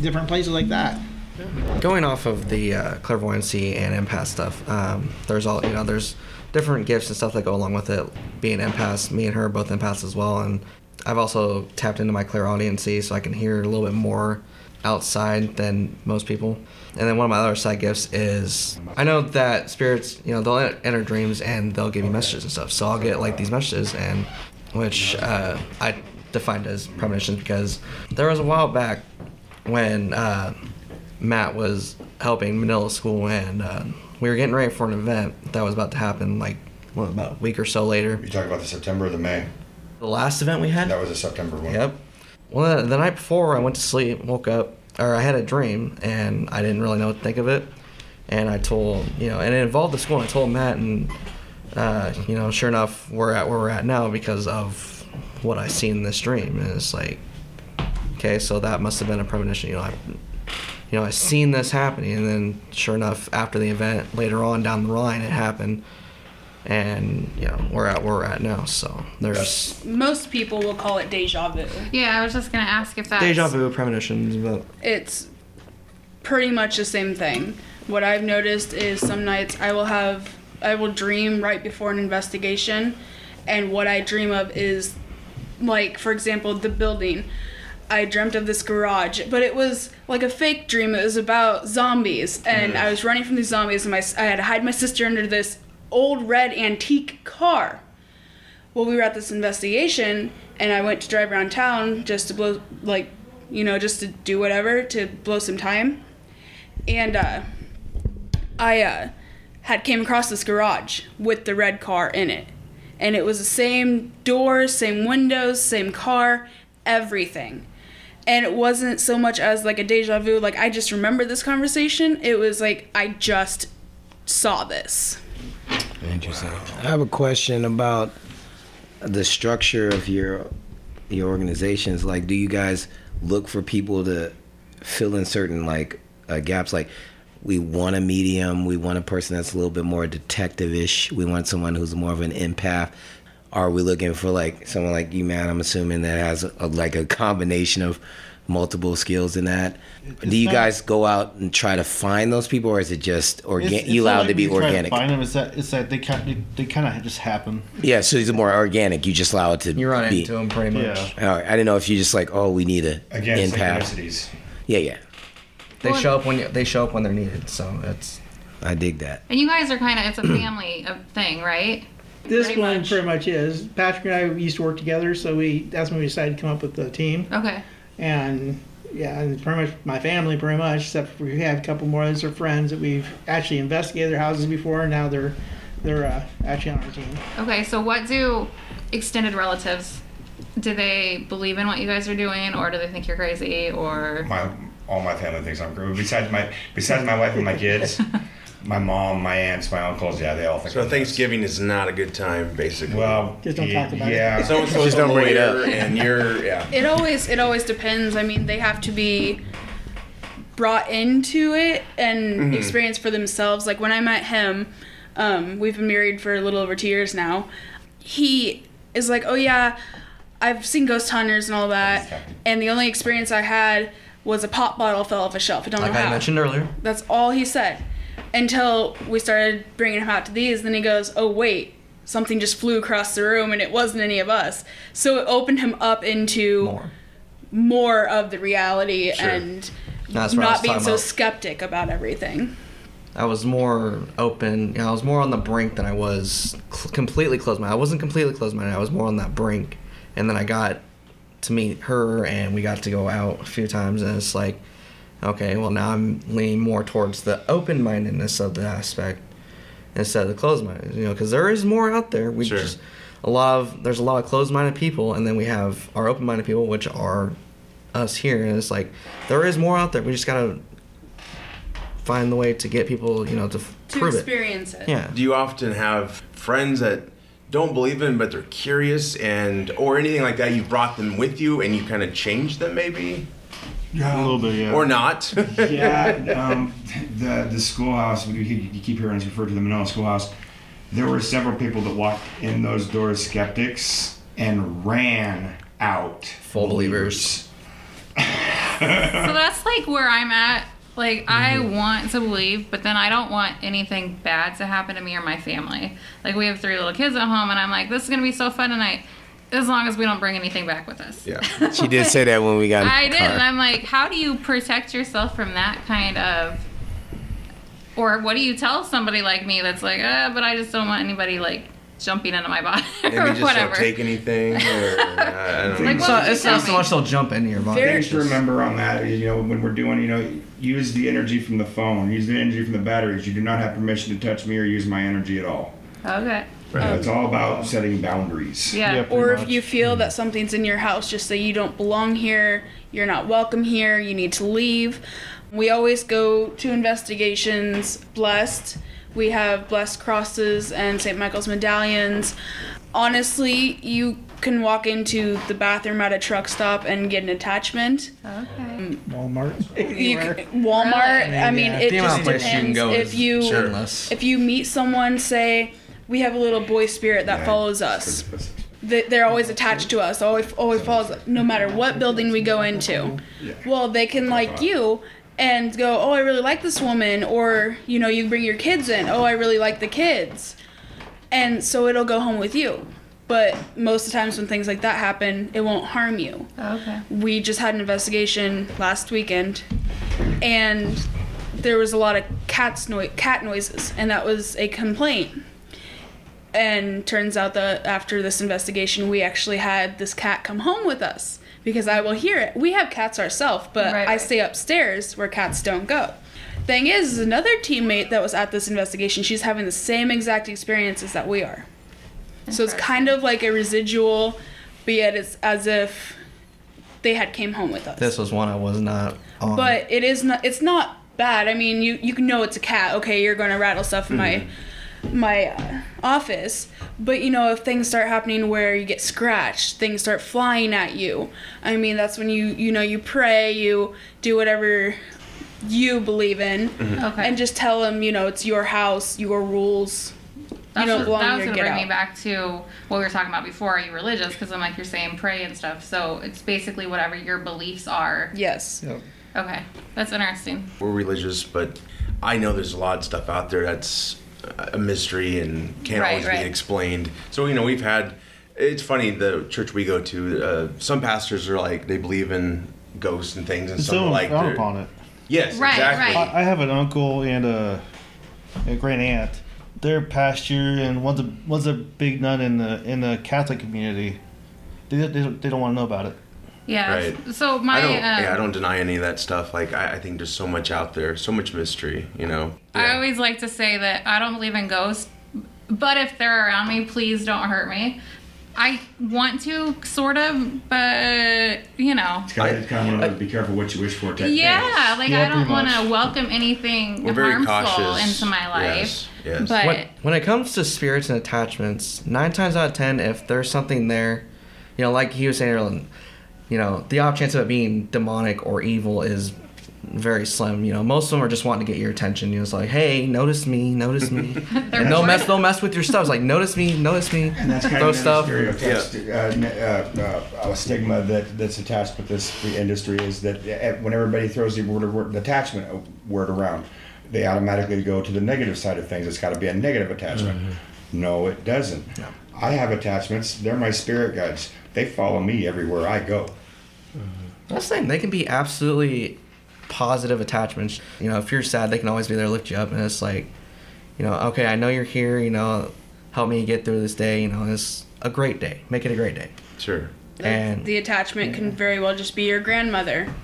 S11: different places like that.
S6: Going off of the uh, clairvoyancy and empath stuff, um, there's all you know. There's different gifts and stuff that go along with it. Being empaths, me and her are both empaths as well, and I've also tapped into my clairaudiency so I can hear a little bit more outside than most people. And then one of my other side gifts is I know that spirits, you know, they'll enter dreams and they'll give you messages and stuff. So I'll get like these messages, and which uh, I defined as premonitions because there was a while back when uh, Matt was helping Manila School and uh, we were getting ready for an event that was about to happen like what, about a week or so later.
S7: You talking about the September or the May?
S6: The last event we had?
S7: That was a September one.
S6: Yep. Well, the, night before, I went to sleep, woke up, or I had a dream, and I didn't really know what to think of it. And I told, you know, and it involved the school. And I told Matt, and uh, you know, sure enough, we're at where we're at now because of what I see in this dream. And it's like, okay, so that must have been a premonition. You know, I, you know, I seen this happening, and then sure enough, after the event, later on down the line, it happened. And you know, we're at where we're at now. So there's
S12: Most people will call it deja vu.
S8: Yeah, I was just gonna ask if that
S6: deja vu premonitions, but
S12: It's pretty much the same thing. What I've noticed is some nights I will have I will dream right before an investigation and what I dream of is like for example the building I dreamt of this garage, but it was like a fake dream. It was about zombies, and mm-hmm. I was running from these zombies, and my I had to hide my sister under this old red antique car. Well, we were at this investigation, and I went to drive around town just to blow, like, you know, just to do whatever to blow some time, and uh, I uh, had came across this garage with the red car in it, and it was the same doors, same windows, same car, everything. And it wasn't so much as like a deja vu, like I just remember this conversation. It was like I just saw this.
S2: Interesting. I have a question about the structure of your your organizations. Like, do you guys look for people to fill in certain like uh, gaps? Like, we want a medium. We want a person that's a little bit more detective-ish. We want someone who's more of an empath. Are we looking for like someone like you, man? I'm assuming that has a, like a combination of multiple skills in that. Do you
S5: not-
S2: guys go out and try to find those people, or is it just organic? You allowed
S5: like
S2: to be
S5: we try
S2: organic?
S5: find them. It's that it's that they kind they, they kind of just happen.
S2: Yeah, so it's more organic. You just allow it to
S6: you run
S2: be.
S6: into them pretty much.
S5: Yeah.
S2: All right, I didn't know if you just like, oh, we need a
S7: Again,
S2: empath. Yeah, yeah,
S6: They show up when you, they show up when they're needed. So it's
S2: I dig that.
S8: And you guys are kind of it's a family thing, right?
S4: This
S8: Pretty
S4: one
S8: much.
S4: pretty much is. Patrick and I used to work together, so we that's when we decided to come up with the team.
S8: Okay.
S4: And yeah, and pretty much my family, pretty much. Except for we have a couple more others are friends that we've actually investigated their houses before, and now they're they're uh, actually on our team.
S8: Okay. So what do extended relatives? Do they believe in what you guys are doing, or do they think you're crazy, or
S7: My all my family thinks I'm crazy. Besides my besides my wife and my kids, [laughs] my mom, my aunts, my uncles, yeah, they all think.
S1: So
S7: I'm nuts.
S1: Thanksgiving is not a good time, basically.
S7: Well,
S4: Just don't
S7: yeah,
S4: talk about it.
S7: yeah.
S1: so and so's
S2: Just don't bring it up.
S1: and you're yeah.
S12: It always it always depends. I mean, they have to be brought into it and experience for themselves. Like when I met him, um, we've been married for a little over two years now. He is like, oh yeah, I've seen ghost hunters and all that, and the only experience I had was a pop bottle fell off a shelf. I don't
S6: like
S12: know
S6: I
S12: how.
S6: mentioned earlier.
S12: That's all he said. Until we started bringing him out to these, then he goes, "Oh wait, something just flew across the room, and it wasn't any of us." So it opened him up into
S6: More.
S12: more of the reality
S1: Sure.
S12: and not being so
S6: about.
S12: skeptic about everything.
S6: I was more open. You know, I was more on the brink than I was cl- completely closed minded. I wasn't completely closed minded. I was more on that brink, and then I got to meet her, and we got to go out a few times, and it's like, okay, well now I'm leaning more towards the open mindedness of the aspect instead of the closed minded. You know, because there is more out there. We
S1: Sure.
S6: just a lot of there's a lot of closed minded people, and then we have our open minded people, which are us here, and it's like there is more out there. We just gotta find the way to get people, you know, to,
S12: To
S6: prove it.
S12: experience it.
S6: Yeah.
S1: Do you often have friends that don't believe in, but they're curious, and or anything like that? You brought them with you, and you kind of changed them, maybe,
S5: A little bit, yeah.
S1: or not? [laughs]
S7: yeah, um, [laughs] the the schoolhouse. You keep- you keep hearing us refer to the Manila schoolhouse. There were several people that walked in those doors skeptics and ran out
S6: Full believers. [laughs]
S8: so that's like where I'm at Like I want to believe, but then I don't want anything bad to happen to me or my family. Like we have three little kids at home, and I'm like, this is gonna be so fun tonight, as long as we don't bring anything back with us.
S1: Yeah. [laughs]
S2: She did say that when we got in
S8: I did,
S2: car.
S8: and I'm like, how do you protect yourself from that kind of, or what do you tell somebody like me that's like, uh, but I just don't want anybody like jumping into my body [laughs]
S1: Maybe
S8: or
S1: just
S8: whatever.
S1: don't take anything, or I don't [laughs] know.
S6: So
S8: what would you
S6: it's not so much they'll jump into your body.
S10: Very-
S7: Things to remember on that is, you know, when we're doing, you know, use the energy from the phone, use the energy from the batteries. You do not have permission to touch me or use my energy at all.
S8: Okay.
S7: Um, it's all about setting boundaries.
S8: Yeah.
S5: Yeah, pretty
S12: Or if you feel that mm. something's in your house, just say you don't belong here, you're not welcome here, you need to leave. We always go to investigations blessed. We have blessed crosses and St. Michael's medallions. Honestly, you can walk into the bathroom at a truck stop and get an attachment.
S8: Okay.
S11: Um, Walmart.
S12: You
S11: Anywhere.
S12: Walmart.
S11: Really?
S12: I mean,
S11: Yeah.
S12: it
S6: The
S12: just
S6: of places you can
S12: depends.
S6: go
S12: if you
S6: endless.
S12: if you meet someone, say we have a little boy spirit that
S7: Yeah.
S12: follows us. They- They're always attached to us. Always, always follows. No matter what building we go into. Well, they can like you and go, oh, I really like this woman, or you know, you bring your kids in. Oh, I really like the kids, and so it'll go home with you. But most of the times when things like that happen, it won't harm you oh,
S8: Okay.
S12: we just had an investigation last weekend and there was a lot of cats noi- cat noises and that was a complaint and turns out that after this investigation we actually had this cat come home with us. Because i will hear it. We have cats ourselves but
S8: Right,
S12: i
S8: right.
S12: stay upstairs where cats don't go. Thing is, is another teammate that was at this investigation she's having the same exact experiences that we are. So it's kind of like a residual but yet it's as if they had came home with us.
S6: This was one I was not on.
S12: but it is not it's not bad. I mean you you know it's a cat. Okay you're going to rattle stuff in my mm-hmm. My uh, office but you know if things start happening where you get scratched things start flying at you i mean that's when you you know you pray you do whatever you believe in
S8: Okay.
S12: and just tell them you know it's your house your rules
S8: That's
S12: you don't
S8: what, that was gonna bring
S12: out
S8: me back to what we were talking about before. Are you religious? Because I'm like you're saying pray and stuff. So it's basically whatever your beliefs are.
S12: yes
S8: Okay, that's interesting.
S1: We're religious, but I know there's a lot of stuff out there that's a mystery and can't
S8: Right,
S1: always
S8: right.
S1: be explained. So you know, we've had. It's funny the church we go to. Uh, some pastors are like they believe in ghosts and things, and
S5: And
S1: some
S5: some
S1: like
S5: frown upon it.
S1: Yes,
S8: Right,
S1: exactly.
S8: right.
S5: I, I have an uncle and a, a great aunt. They're pastor and one's a one's a big nun in the in the Catholic community. They, they, they don't want to know about it.
S8: Yeah.
S1: Right.
S8: So my
S1: I don't.
S8: um,
S1: yeah, I don't deny any of that stuff. Like I, I think there's so much out there, so much mystery. You know.
S8: I always like to say that I don't believe in ghosts, but if they're around me, please don't hurt me. I want to, sort of, but you know.
S7: It's kind of, kind of one of those, be careful what you wish for. type
S8: Yeah, like
S5: Yeah,
S8: I don't want to welcome anything
S1: We're very
S8: harmful
S1: cautious
S8: into my life.
S1: Yes. Yes.
S8: But
S6: when, when it comes to spirits and attachments, nine times out of ten, if there's something there, you know, like he was saying earlier, you know, the off chance of it being demonic or evil is very slim. You know, most of them are just wanting to get your attention. You know, it's like, hey, notice me, notice me, [laughs] and they'll mess, they'll mess with your stuff. It's like, notice me, notice me,
S7: And that's kind
S6: throw
S7: of
S6: stuff.
S7: stereotypes, uh, uh, uh, a stigma that, that's attached with this the industry is that uh, when everybody throws the word, word the attachment word around, they automatically go to the negative side of things. It's got to be a negative attachment. No, it doesn't. I have attachments. They're my spirit guides. They follow me everywhere I go. Mm-hmm.
S6: That's the thing. They can be absolutely positive attachments. You know, if you're sad, they can always be there to lift you up. And it's like, you know, okay, I know you're here. You know, help me get through this day. You know, it's a great day. Make it a great day.
S1: Sure.
S6: And
S12: the attachment can very well just be your grandmother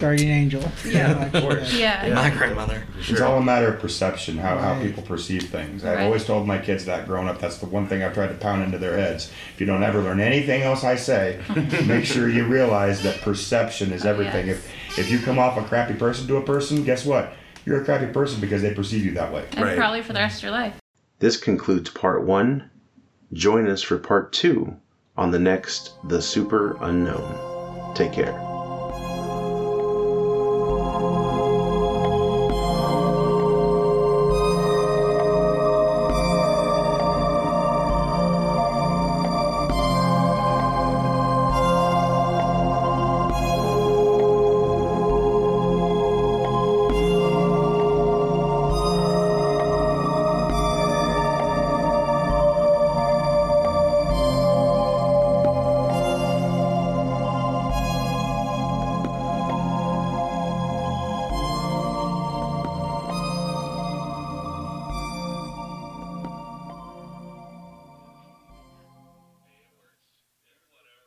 S11: Guardian angel.
S12: Yeah. [laughs]
S1: Of course.
S8: yeah.
S6: my grandmother.
S7: It's all a matter of perception, how, how people perceive things. I've
S8: Right.
S7: always told my kids that growing up. That's the one thing I've tried to pound into their heads. If you don't ever learn anything else I say, [laughs] make sure you realize that perception is everything.
S8: Yes.
S7: If if you come off a crappy person to a person, guess what? You're a crappy person because they perceive you that way.
S8: And
S1: Right.
S8: probably for the rest of your life.
S3: This concludes part one. Join us for part two on the next The Super Unknown. Take care.